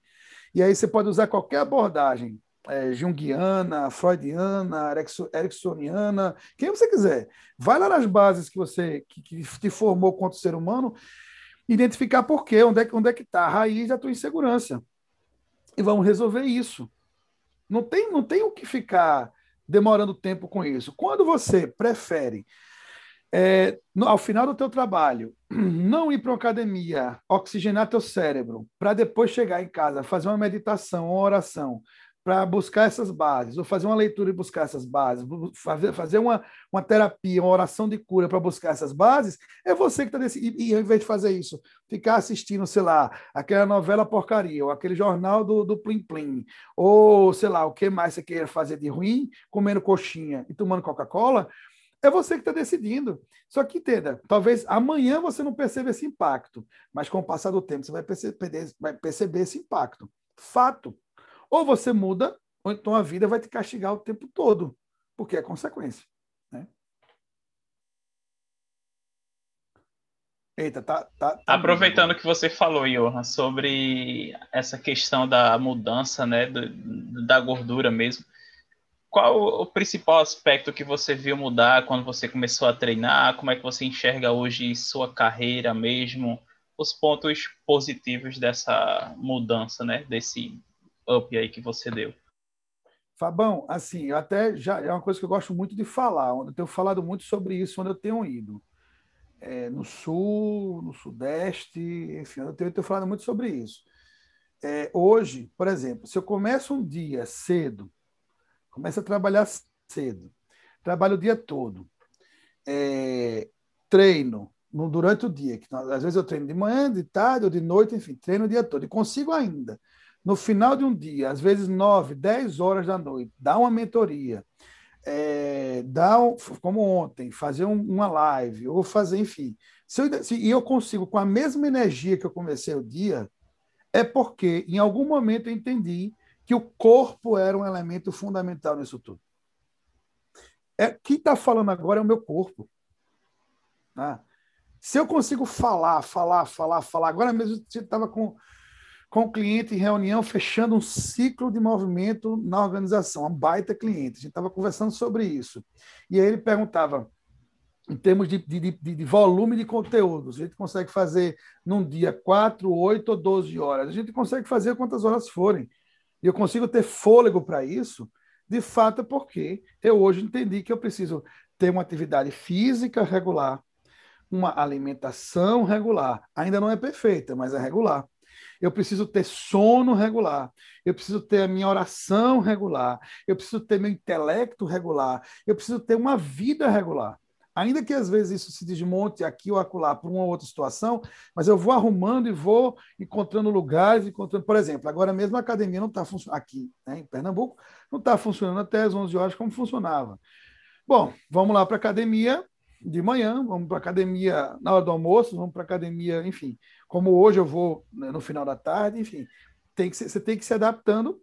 E aí você pode usar qualquer abordagem, é, junguiana, freudiana, ericksoniana, quem você quiser. Vai lá nas bases que você que, que te formou quanto ser humano, identificar por quê, onde é, onde é que está a raiz da tua insegurança. E vamos resolver isso. Não tem, não tem o que ficar demorando tempo com isso. Quando você prefere, é, no, ao final do teu trabalho, não ir para uma academia, oxigenar teu cérebro, para depois chegar em casa, fazer uma meditação, uma oração, para buscar essas bases, ou fazer uma leitura e buscar essas bases, fazer, fazer uma, uma terapia, uma oração de cura para buscar essas bases, é você que está decidindo. E, e ao invés de fazer isso, ficar assistindo, sei lá, aquela novela porcaria, ou aquele jornal do, do Plim Plim, ou sei lá, o que mais você queira fazer de ruim, comendo coxinha e tomando Coca-Cola, é você que está decidindo. Só que entenda, talvez amanhã você não perceba esse impacto, mas com o passar do tempo você vai perceber, vai perceber esse impacto. Fato. Ou você muda, ou então a vida vai te castigar o tempo todo, porque é consequência. Né? Eita, tá, tá, tá Aproveitando que você falou, Johan, sobre essa questão da mudança né, do, da gordura mesmo, qual o principal aspecto que você viu mudar quando você começou a treinar? Como é que você enxerga hoje sua carreira mesmo? Os pontos positivos dessa mudança, né? Desse up aí que você deu? Fabão, assim, eu até já é uma coisa que eu gosto muito de falar, eu tenho falado muito sobre isso onde eu tenho ido. É, no sul, no sudeste, enfim, eu tenho, eu tenho falado muito sobre isso. É, hoje, por exemplo, se eu começo um dia cedo, começo a trabalhar cedo, trabalho o dia todo. É, treino no, durante o dia. Que, às vezes eu treino de manhã, de tarde ou de noite, enfim, treino o dia todo. E consigo ainda, no final de um dia, às vezes nove, dez horas da noite, dar uma mentoria, é, um, como ontem, fazer um, uma live, ou fazer, enfim. Se eu, se, e eu consigo, com a mesma energia que eu comecei o dia, é porque em algum momento eu entendi que o corpo era um elemento fundamental nisso tudo. É, quem está falando agora é o meu corpo. Tá? Se eu consigo falar, falar, falar, falar, agora mesmo você estava com, com o cliente em reunião, fechando um ciclo de movimento na organização, um baita cliente. A gente estava conversando sobre isso. E aí ele perguntava, em termos de, de, de, de, volume de conteúdos, a gente consegue fazer num dia 4, 8 ou 12 horas. A gente consegue fazer quantas horas forem. E eu consigo ter fôlego para isso, de fato, porque eu hoje entendi que eu preciso ter uma atividade física regular, uma alimentação regular. Ainda não é perfeita, mas é regular. Eu preciso ter sono regular. Eu preciso ter a minha oração regular. Eu preciso ter meu intelecto regular. Eu preciso ter uma vida regular. Ainda que às vezes isso se desmonte aqui ou acolá por uma outra situação, mas eu vou arrumando e vou encontrando lugares, encontrando, por exemplo, agora mesmo a academia não está funcionando aqui, né, em Pernambuco, não está funcionando até as 11 horas como funcionava. Bom, vamos lá para a academia, de manhã, vamos para academia na hora do almoço, vamos para academia, enfim. Como hoje eu vou né, no final da tarde, enfim. Tem que ser, você tem que se adaptando.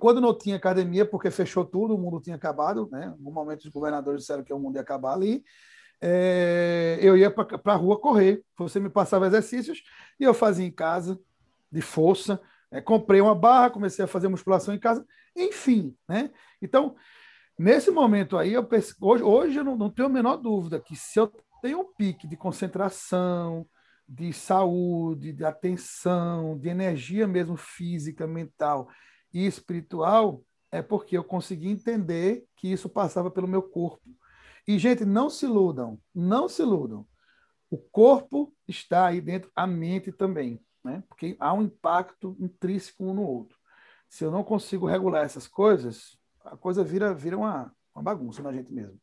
Quando não tinha academia, porque fechou tudo, o mundo tinha acabado, né? No momento os governadores disseram que o mundo ia acabar ali. É, eu ia para a rua correr. Você me passava exercícios e eu fazia em casa, de força. É, comprei uma barra, comecei a fazer musculação em casa. Enfim, né? Então, Nesse momento aí, eu penso, hoje, hoje eu não, não tenho a menor dúvida que se eu tenho um pique de concentração, de saúde, de atenção, de energia mesmo física, mental e espiritual, é porque eu consegui entender que isso passava pelo meu corpo. E, gente, não se iludam, não se iludam. O corpo está aí dentro, a mente também, né? porque há um impacto intrínseco um no outro. Se eu não consigo regular essas coisas, a coisa vira, vira uma, uma bagunça na gente mesmo.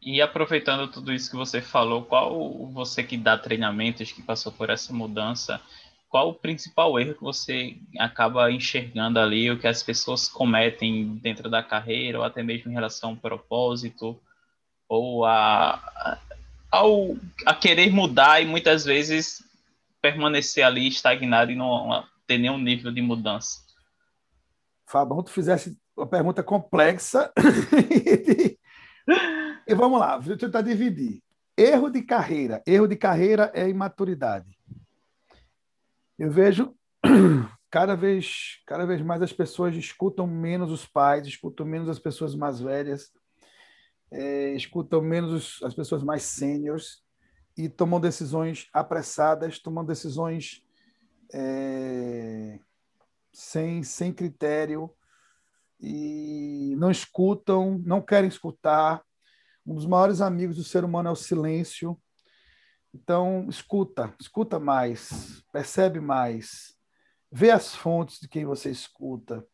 E aproveitando tudo isso que você falou, qual você que dá treinamentos, que passou por essa mudança, qual o principal erro que você acaba enxergando ali, o que as pessoas cometem dentro da carreira, ou até mesmo em relação ao propósito, ou a, a, ao, a querer mudar e muitas vezes permanecer ali estagnado e não ter nenhum nível de mudança? Fabão, tu fizesse uma pergunta complexa. e vamos lá, vou tentar dividir. Erro de carreira. Erro de carreira é imaturidade. Eu vejo cada vez, cada vez mais as pessoas escutam menos os pais, escutam menos as pessoas mais velhas, é, escutam menos as pessoas mais sêniores e tomam decisões apressadas, tomam decisões é, sem, sem critério, e não escutam, não querem escutar. Um dos maiores amigos do ser humano é o silêncio. Então, escuta, escuta mais, percebe mais, vê as fontes de quem você escuta.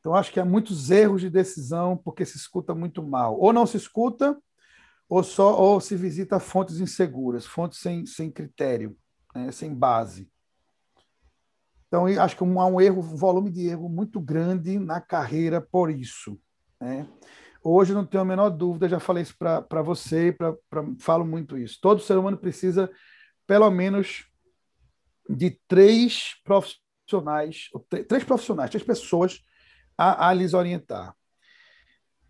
Então, acho que há muitos erros de decisão porque se escuta muito mal. Ou não se escuta, ou só ou se visita fontes inseguras, fontes sem, sem critério, né, sem base. Então, acho que há um erro, um volume de erro muito grande na carreira por isso. Né? Hoje não tenho a menor dúvida, já falei isso para você, pra, pra, falo muito isso. Todo ser humano precisa, pelo menos, de três profissionais, três profissionais, três pessoas a, a lhes orientar.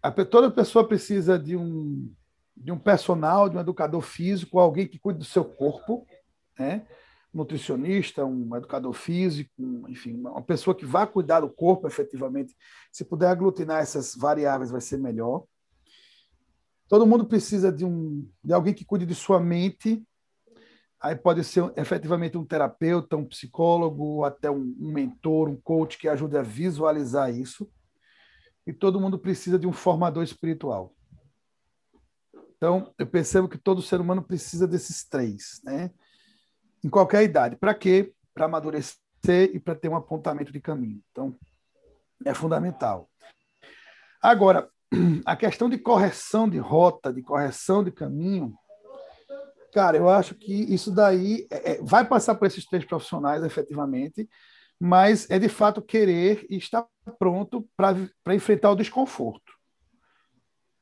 A, toda pessoa precisa de um, de um personal, de um educador físico, alguém que cuide do seu corpo, né? Nutricionista, um educador físico, enfim, uma pessoa que vá cuidar do corpo efetivamente. Se puder aglutinar essas variáveis, vai ser melhor. Todo mundo precisa de, um, de alguém que cuide de sua mente. Aí pode ser efetivamente um terapeuta, um psicólogo, até um, um mentor, um coach que ajude a visualizar isso. E todo mundo precisa de um formador espiritual. Então, eu percebo que todo ser humano precisa desses três, né? Em qualquer idade. Para quê? Para amadurecer e para ter um apontamento de caminho. Então, é fundamental. Agora, a questão de correção de rota, de correção de caminho, cara, eu acho que isso daí é, é vai passar por esses três profissionais, efetivamente, mas é de fato querer e estar pronto para enfrentar o desconforto.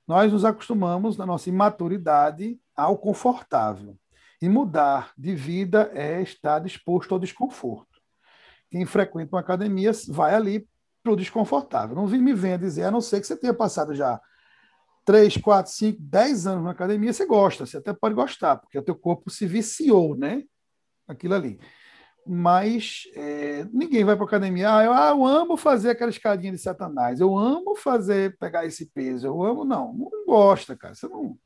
Nós nos acostumamos, na nossa imaturidade, ao confortável. E mudar de vida é estar disposto ao desconforto. Quem frequenta uma academia vai ali para o desconfortável. Não me venha dizer, a não ser que você tenha passado já 3, 4, 5, 10 anos na academia, você gosta, você até pode gostar, porque o teu corpo se viciou, né? Aquilo ali mas é, ninguém vai para academia. Ah eu, ah, eu amo fazer aquela escadinha de Satanás, eu amo fazer, pegar esse peso, eu amo, não, não gosta, cara. Você não.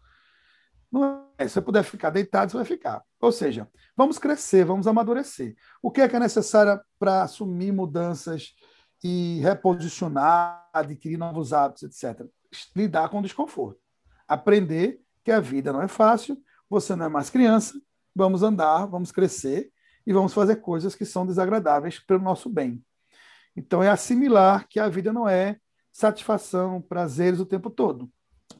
Não é. Se você puder ficar deitado, você vai ficar. Ou seja, vamos crescer, vamos amadurecer. O que é que é necessário para assumir mudanças e reposicionar, adquirir novos hábitos, etc. Lidar com o desconforto. Aprender que a vida não é fácil, você não é mais criança, vamos andar, vamos crescer e vamos fazer coisas que são desagradáveis pelo nosso bem. Então, é assimilar que a vida não é satisfação, prazeres o tempo todo.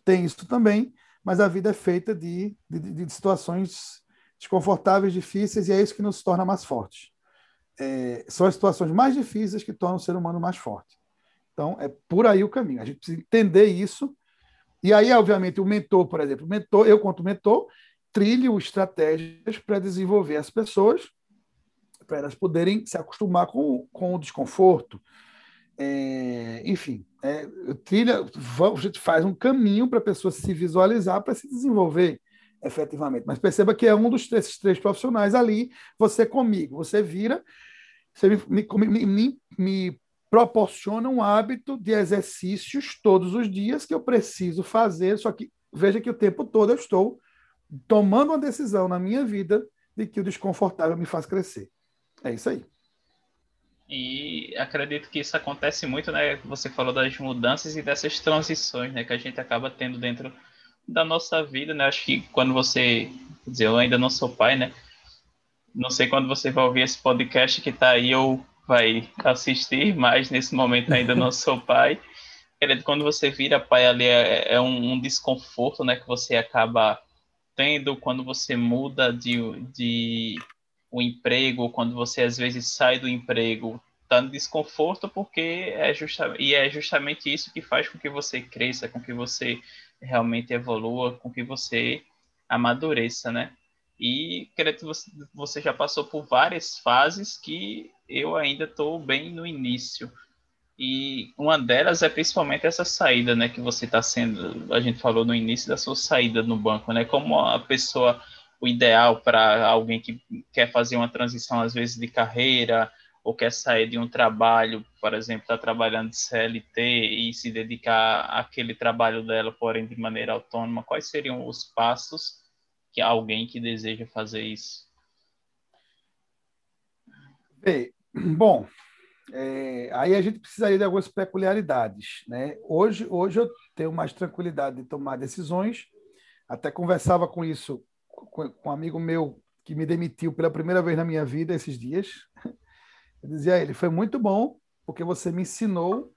Tem isso também, mas a vida é feita de, de, de situações desconfortáveis, difíceis, e é isso que nos torna mais fortes. É, são as situações mais difíceis que tornam o ser humano mais forte. Então, é por aí o caminho. A gente precisa entender isso. E aí, obviamente, o mentor, por exemplo, mentor, eu, quanto mentor, trilho estratégias para desenvolver as pessoas para elas poderem se acostumar com, com o desconforto. É, enfim, é, trilha, a gente faz um caminho para a pessoa se visualizar, para se desenvolver efetivamente. Mas perceba que é um dos desses três profissionais ali, você comigo, você vira, você me, me, me, me proporciona um hábito de exercícios todos os dias que eu preciso fazer, só que veja que o tempo todo eu estou tomando uma decisão na minha vida de que o desconfortável me faz crescer. É isso aí. E acredito que isso acontece muito, né? Você falou das mudanças e dessas transições, né? Que a gente acaba tendo dentro da nossa vida, né? Acho que quando você, quer dizer, eu ainda não sou pai, né? Não sei quando você vai ouvir esse podcast que tá aí ou vai assistir, mas nesse momento ainda não sou pai. Quando você vira pai ali é, é um, um desconforto, né? Que você acaba tendo quando você muda de, de o emprego, quando você às vezes sai do emprego, está no desconforto, porque é justamente, e é justamente isso que faz com que você cresça, com que você realmente evolua, com que você amadureça, né? E creio que você, já passou por várias fases que eu ainda estou bem no início. E uma delas é principalmente essa saída, né, que você está sendo, a gente falou no início da sua saída no banco, né? Como a pessoa o ideal para alguém que quer fazer uma transição, às vezes, de carreira, ou quer sair de um trabalho, por exemplo, está trabalhando de CLT e se dedicar àquele trabalho dela, porém de maneira autônoma, quais seriam os passos que alguém que deseja fazer isso? Bem, bom, é, aí a gente precisaria de algumas peculiaridades. Né? Hoje, hoje eu tenho mais tranquilidade de tomar decisões, até conversava com isso com, um amigo meu que me demitiu pela primeira vez na minha vida esses dias. Eu dizia a ele: foi muito bom, porque você me ensinou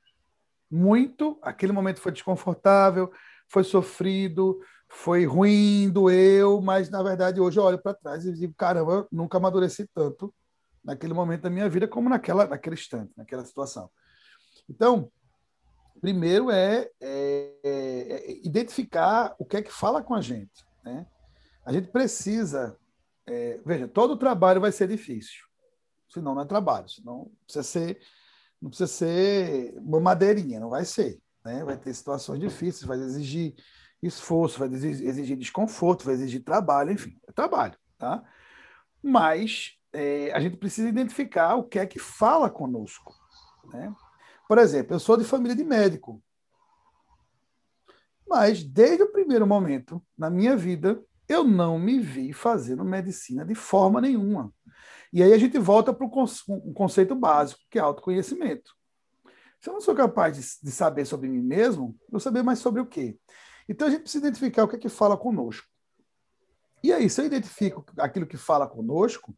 muito. Aquele momento foi desconfortável, foi sofrido, foi ruim, doeu, mas na verdade hoje eu olho para trás e digo: caramba, nunca amadureci tanto naquele momento da minha vida como naquela, naquele instante, naquela situação. Então, primeiro é, é, é identificar o que é que fala com a gente, né? A gente precisa. É, veja, todo trabalho vai ser difícil. Senão não é trabalho. Senão precisa ser, não precisa ser uma madeirinha, não vai ser. Né? Vai ter situações difíceis, vai exigir esforço, vai exigir desconforto, vai exigir trabalho, enfim, é trabalho. Tá? Mas é, a gente precisa identificar o que é que fala conosco. Né? Por exemplo, eu sou de família de médico. Mas desde o primeiro momento na minha vida, eu não me vi fazendo medicina de forma nenhuma. E aí a gente volta para o conceito básico, que é autoconhecimento. Se eu não sou capaz de, de, saber sobre mim mesmo, eu vou saber mais sobre o quê? Então a gente precisa identificar o que é que fala conosco. E aí, se eu identifico aquilo que fala conosco,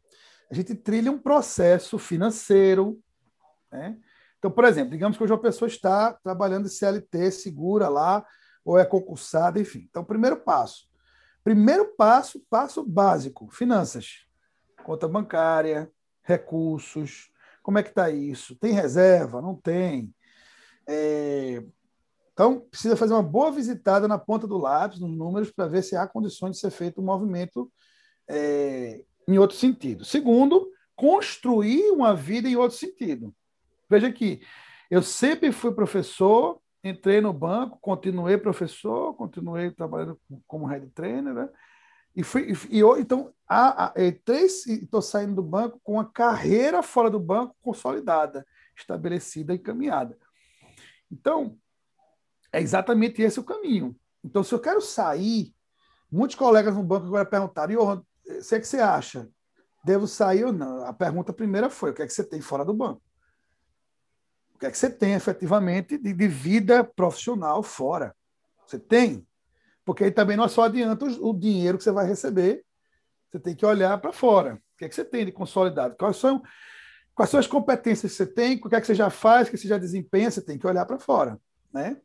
a gente trilha um processo financeiro. Né? Então, por exemplo, digamos que hoje uma pessoa está trabalhando de CLT, segura lá, ou é concursado, enfim. Então, primeiro passo. Primeiro passo, passo básico, finanças. Conta bancária, recursos, como é que está isso? Tem reserva? Não tem? É... Então, precisa fazer uma boa visitada na ponta do lápis, nos números, para ver se há condições de ser feito um movimento é... em outro sentido. Segundo, construir uma vida em outro sentido. Veja aqui, eu sempre fui professor, entrei no banco, continuei professor, continuei trabalhando como head trainer, né? E, fui, e, e então, estou saindo do banco com uma carreira fora do banco consolidada, estabelecida e caminhada. Então, é exatamente esse o caminho. Então, se eu quero sair, muitos colegas no banco agora perguntaram, Johan, o que, é que você acha? Devo sair ou não? A pergunta primeira foi, o que é que você tem fora do banco? O que é que você tem efetivamente de, de vida profissional fora? Você tem? Porque aí também não só adianta o dinheiro que você vai receber, você tem que olhar para fora. O que é que você tem de consolidado? Quais são, quais são as competências que você tem? O que é que você já faz, o que você já desempenha? Você tem que olhar para fora. Né?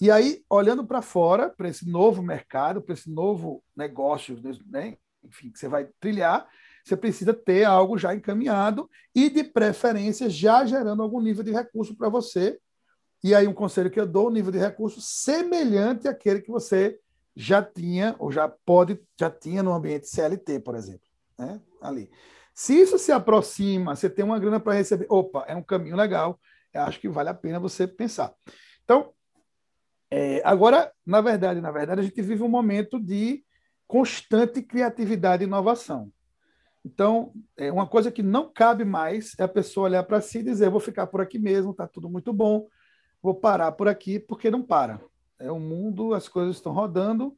E aí, olhando para fora, para esse novo mercado, para esse novo negócio, né? enfim, que você vai trilhar, você precisa ter algo já encaminhado e, de preferência, já gerando algum nível de recurso para você. E aí, um conselho que eu dou, um nível de recurso semelhante àquele que você já tinha, ou já pode, já tinha no ambiente CLT, por exemplo, né? ali. Se isso se aproxima, você tem uma grana para receber, opa, é um caminho legal, eu acho que vale a pena você pensar. Então, é, agora, na verdade, na verdade, a gente vive um momento de constante criatividade e inovação. Então, é uma coisa que não cabe mais é a pessoa olhar para si e dizer: vou ficar por aqui mesmo, está tudo muito bom, vou parar por aqui, porque não para. É o mundo, as coisas estão rodando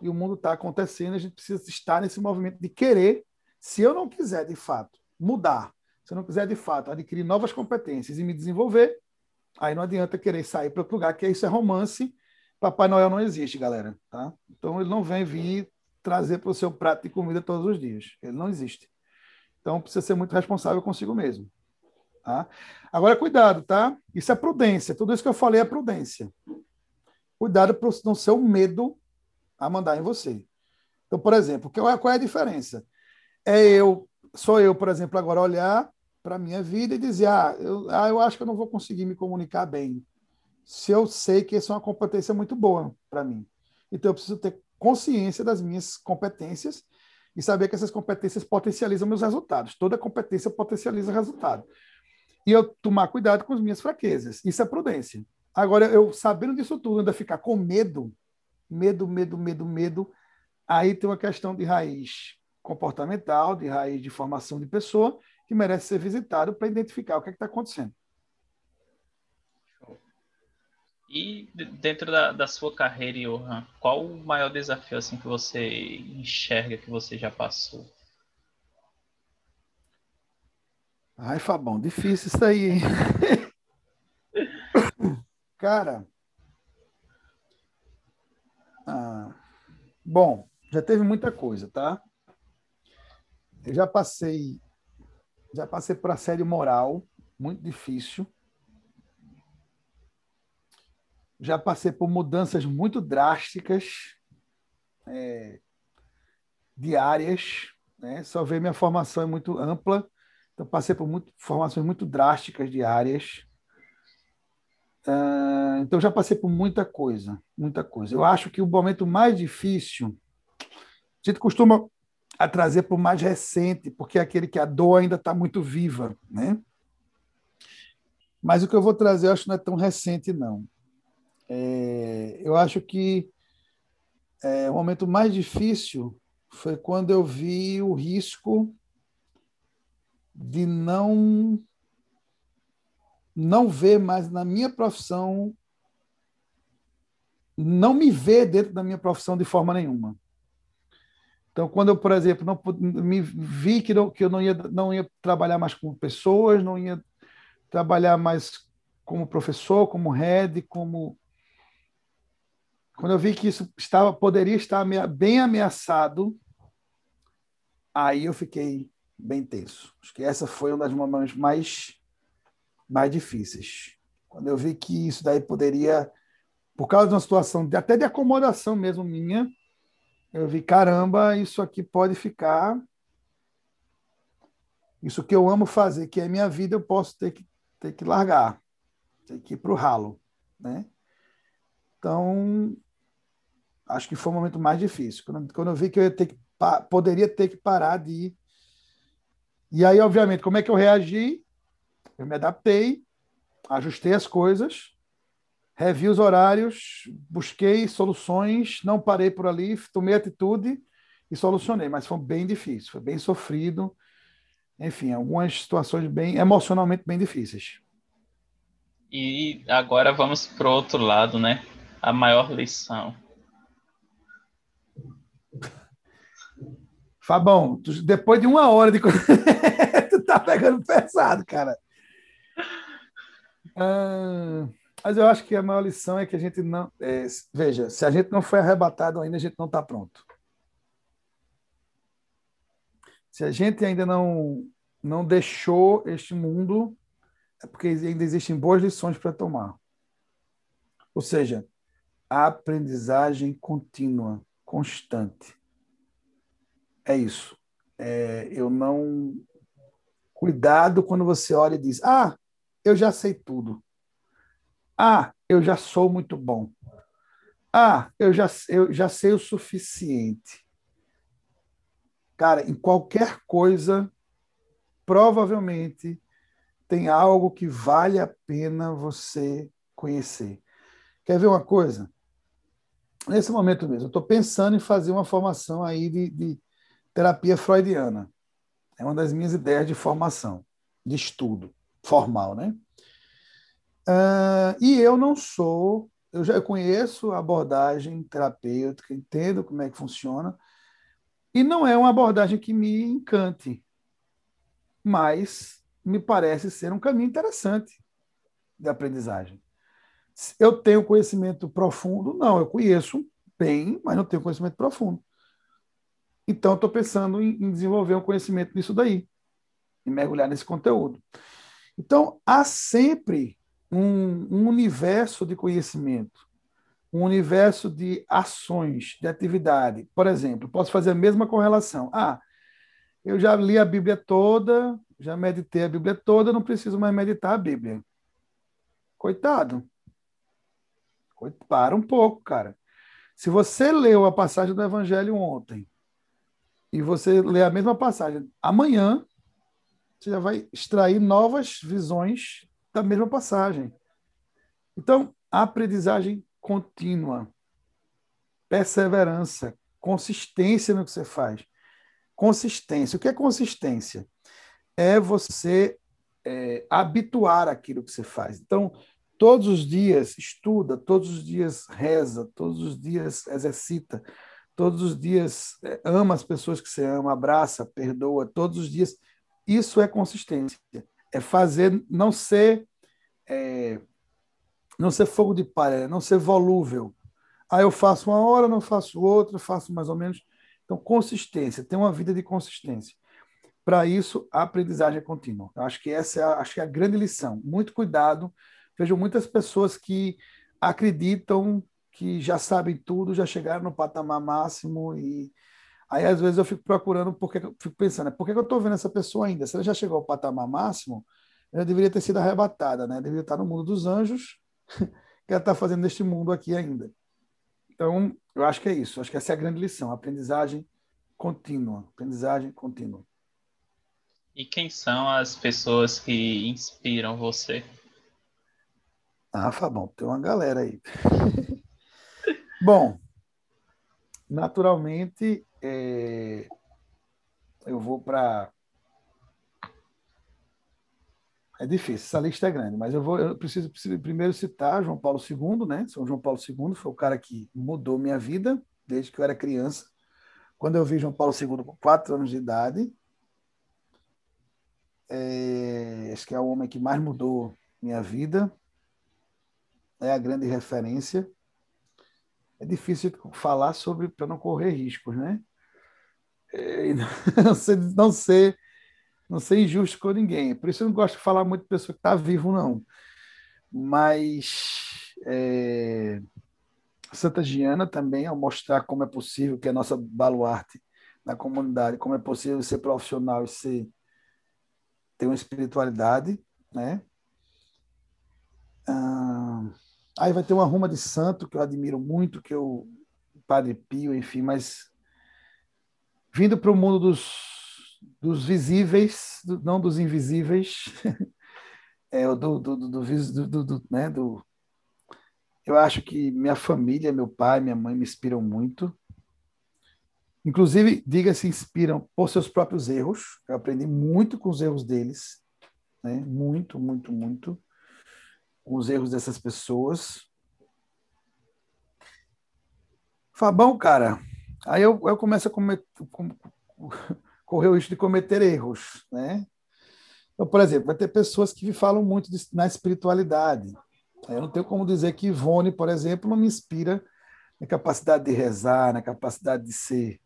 e o mundo está acontecendo. A gente precisa estar nesse movimento de querer. Se eu não quiser, de fato, mudar, se eu não quiser, de fato, adquirir novas competências e me desenvolver, aí não adianta querer sair para outro lugar, que isso é romance. Papai Noel não existe, galera. Tá? Então ele não vem vir trazer para o seu prato de comida todos os dias. Ele não existe. Então precisa ser muito responsável consigo mesmo. Tá? Agora, cuidado, tá? Isso é prudência. Tudo isso que eu falei é prudência. Cuidado para não ser o medo a mandar em você. Então, por exemplo, qual é a diferença? É eu, sou eu, por exemplo, agora olhar para a minha vida e dizer: ah eu, ah, eu acho que eu não vou conseguir me comunicar bem. Se eu sei que isso é uma competência muito boa para mim. Então, eu preciso ter consciência das minhas competências e saber que essas competências potencializam meus resultados. Toda competência potencializa resultado. E eu tomar cuidado com as minhas fraquezas. Isso é prudência. Agora, eu sabendo disso tudo, ainda ficar com medo, medo, medo, medo, medo, aí tem uma questão de raiz comportamental, de raiz de formação de pessoa, que merece ser visitado para identificar o que é está acontecendo. E dentro da, da sua carreira, Johan, qual o maior desafio assim que você enxerga que você já passou? Ai, Fabão, difícil isso aí. Cara, ah, bom, já teve muita coisa, tá? Eu já passei, já passei por assédio moral, muito difícil. Já passei por mudanças muito drásticas, é, diárias, né? Só ver minha formação é muito ampla, então passei por muito, formações muito drásticas diárias. Uh, então já passei por muita coisa, muita coisa. Eu acho que o momento mais difícil, a gente costuma a trazer para o mais recente, porque é aquele que a dor ainda está muito viva, né? Mas o que eu vou trazer, eu acho que não é tão recente, não. É, eu acho que é, o momento mais difícil foi quando eu vi o risco de não não ver mais na minha profissão, não me ver dentro da minha profissão de forma nenhuma. Então, quando eu, por exemplo, não me vi que, não, que eu não ia, não ia trabalhar mais com pessoas, não ia trabalhar mais como professor, como head, como quando eu vi que isso estava poderia estar bem ameaçado, aí eu fiquei bem tenso. Acho que essa foi uma das momentos mais mais difíceis. Quando eu vi que isso daí poderia por causa de uma situação de, até de acomodação mesmo minha, eu vi, caramba, isso aqui pode ficar. Isso que eu amo fazer, que é minha vida, eu posso ter que, ter que largar, ter que ir para o ralo. Né? Então, acho que foi o momento mais difícil. Quando, quando eu vi que eu ter que, poderia ter que parar de ir. E aí, obviamente, como é que eu reagi? Eu me adaptei, ajustei as coisas, revi os horários, busquei soluções, não parei por ali, tomei atitude e solucionei, mas foi bem difícil, foi bem sofrido. Enfim, algumas situações bem emocionalmente bem difíceis. E agora vamos para o outro lado, né? A maior lição. Fabão, tu, depois de uma hora de. tu tá pegando pesado, cara. Ah, mas eu acho que a maior lição é que a gente não. É, veja, se a gente não foi arrebatado ainda, a gente não está pronto. Se a gente ainda não, não deixou este mundo, é porque ainda existem boas lições para tomar. Ou seja, a aprendizagem contínua, constante. É isso. É, eu não. Cuidado quando você olha e diz: Ah, eu já sei tudo. Ah, eu já sou muito bom. Ah, eu já, eu já sei o suficiente. Cara, em qualquer coisa, provavelmente tem algo que vale a pena você conhecer. Quer ver uma coisa? Nesse momento mesmo, eu estou pensando em fazer uma formação aí de, de terapia freudiana. É uma das minhas ideias de formação, de estudo formal, né? Uh, e eu não sou, eu já conheço a abordagem terapêutica, entendo como é que funciona, e não é uma abordagem que me encante, mas me parece ser um caminho interessante de aprendizagem. Eu tenho conhecimento profundo? Não, eu conheço bem, mas não tenho conhecimento profundo. Então, estou pensando em, em desenvolver um conhecimento nisso daí, e mergulhar nesse conteúdo. Então, há sempre um, um universo de conhecimento, um universo de ações, de atividade. Por exemplo, posso fazer a mesma correlação. Ah, eu já li a Bíblia toda, já meditei a Bíblia toda, não preciso mais meditar a Bíblia. Coitado. Para um pouco, cara. Se você leu a passagem do Evangelho ontem e você lê a mesma passagem amanhã, você já vai extrair novas visões da mesma passagem. Então, aprendizagem contínua, perseverança, consistência no que você faz. Consistência. O que é consistência? É você é, habituar aquilo que você faz. Então, todos os dias estuda, todos os dias reza, todos os dias exercita, todos os dias é, ama as pessoas que você ama, abraça, perdoa, todos os dias. Isso é consistência. É fazer, não ser é, não ser fogo de palha, não ser volúvel. Aí eu faço uma hora, não faço outra, faço mais ou menos. Então, consistência, ter uma vida de consistência. Para isso, a aprendizagem é contínua. Eu acho que essa é a, acho que é a grande lição. Muito cuidado. Vejo muitas pessoas que acreditam que já sabem tudo, já chegaram no patamar máximo e aí às vezes eu fico procurando porque fico pensando, é por que eu estou vendo essa pessoa ainda? Se ela já chegou ao patamar máximo, ela deveria ter sido arrebatada, né? Deveria estar no mundo dos anjos, que ela está fazendo neste mundo aqui ainda. Então, eu acho que é isso. Acho que essa é a grande lição. Aprendizagem contínua. Aprendizagem contínua. E quem são as pessoas que inspiram você? Ah, Fabão, tem uma galera aí. Bom, naturalmente, é, eu vou para é difícil, essa lista é grande, mas eu vou, eu preciso, preciso primeiro citar João Paulo II, né? São João Paulo II foi o cara que mudou minha vida desde que eu era criança. Quando eu vi João Paulo II com quatro anos de idade, é, acho que é o homem que mais mudou minha vida. É a grande referência. É difícil falar sobre para não correr riscos, né? É, não, ser, não ser não ser injusto com ninguém. Por isso eu não gosto de falar muito de pessoa que está vivo, não. Mas é, Santa Giana também, ao mostrar como é possível, que é a nossa baluarte na comunidade, como é possível ser profissional e ser, ter uma espiritualidade, né? Ah, aí vai ter uma ruma de santo que eu admiro muito, que eu Padre Pio, enfim, mas vindo para o mundo dos, dos visíveis, do, não dos invisíveis, é, do, do, do, do, né, do, eu acho que minha família, meu pai, minha mãe me inspiram muito. Inclusive, diga-se, inspiram por seus próprios erros. Eu aprendi muito com os erros deles, né? muito, muito, muito, com os erros dessas pessoas. Fabão, cara, aí eu, eu começo a cometer, correr o risco de cometer erros, né? Então, por exemplo, vai ter pessoas que falam muito de, na espiritualidade. Eu não tenho como dizer que Ivone, por exemplo, não me inspira na capacidade de rezar, na capacidade de ser,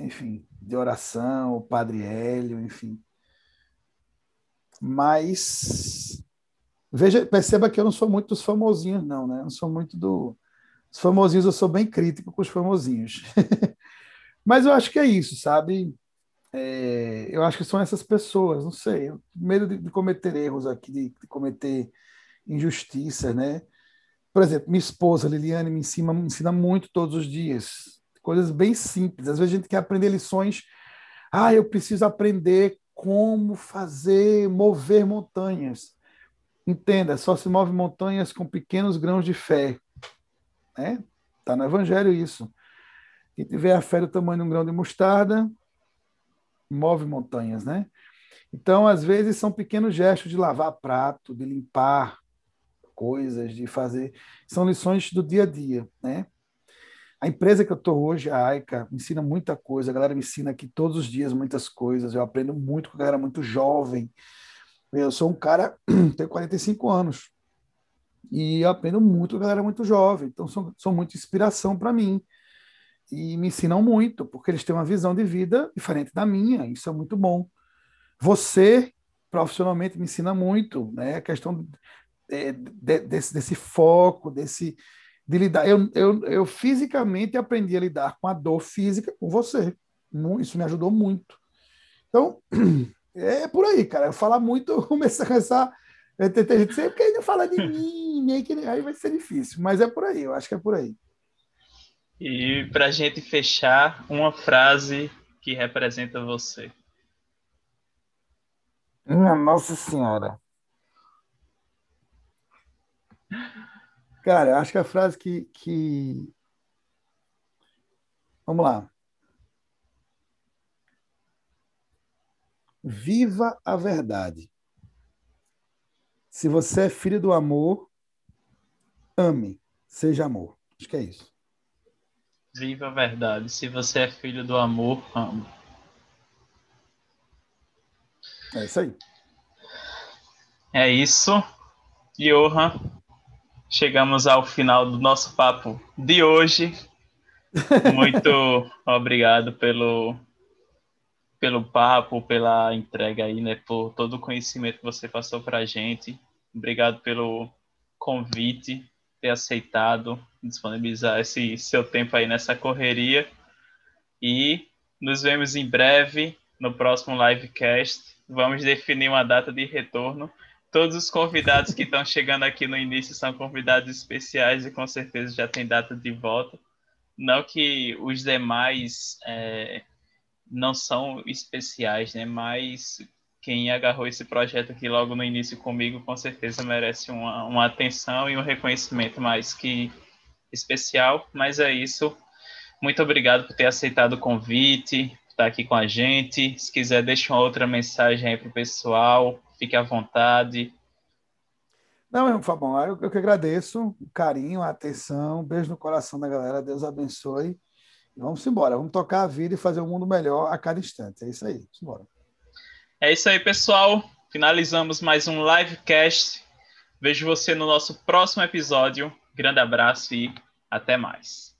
enfim, de oração, o Padre Hélio, enfim. Mas veja, perceba que eu não sou muito dos famosinhos, não, né? Eu não sou muito do os famosinhos, eu sou bem crítico com os famosinhos. Mas eu acho que é isso, sabe? É, eu acho que são essas pessoas, não sei. Eu medo de, de cometer erros aqui, de, de cometer injustiças, né? Por exemplo, minha esposa Liliane me ensina, me ensina muito todos os dias, coisas bem simples. Às vezes a gente quer aprender lições. Ah, eu preciso aprender como fazer mover montanhas. Entenda, só se move montanhas com pequenos grãos de fé. Né? Tá no Evangelho isso. Quem tiver a fé do tamanho de um grão de mostarda, move montanhas, né? Então, às vezes, são pequenos gestos de lavar prato, de limpar coisas, de fazer. São lições do dia a dia, né? A empresa que eu estou hoje, a AICA, me ensina muita coisa. A galera me ensina aqui todos os dias muitas coisas. Eu aprendo muito com a galera muito jovem. Eu sou um cara, tenho 45 anos. E aprendo muito a galera muito jovem, então são, são muita inspiração para mim. E me ensinam muito, porque eles têm uma visão de vida diferente da minha, isso é muito bom. Você, profissionalmente, me ensina muito, né? A questão de, de, desse, desse foco, desse de lidar. Eu, eu, eu fisicamente aprendi a lidar com a dor física com você. Isso me ajudou muito. Então, é por aí, cara. Eu falar muito, começar a começar tem gente sempre querendo falar de mim, aí vai ser difícil, mas é por aí, eu acho que é por aí. E para gente fechar, uma frase que representa você. Minha Nossa Senhora. Cara, acho que a frase que, que. Vamos lá. Viva a verdade. Se você é filho do amor, ame, seja amor. Acho que é isso. Viva a verdade. Se você é filho do amor, ame. É isso aí. É isso. Johan, chegamos ao final do nosso papo de hoje. Muito obrigado pelo pelo papo, pela entrega aí, né, por todo o conhecimento que você passou para a gente. Obrigado pelo convite, ter aceitado, disponibilizar esse seu tempo aí nessa correria. E nos vemos em breve no próximo livecast. Vamos definir uma data de retorno. Todos os convidados que estão chegando aqui no início são convidados especiais e com certeza já tem data de volta. Não que os demais é, não são especiais, né? Mas quem agarrou esse projeto aqui logo no início comigo, com certeza merece uma, uma atenção e um reconhecimento mais que especial. Mas é isso. Muito obrigado por ter aceitado o convite, por estar aqui com a gente. Se quiser, deixa uma outra mensagem aí para o pessoal. Fique à vontade. Não, Fabão, eu, eu que agradeço o carinho, a atenção, um beijo no coração da galera, Deus abençoe. Vamos embora, vamos tocar a vida e fazer um mundo melhor a cada instante. É isso aí, vamos embora. É isso aí, pessoal. Finalizamos mais um livecast. Vejo você no nosso próximo episódio. Grande abraço e até mais.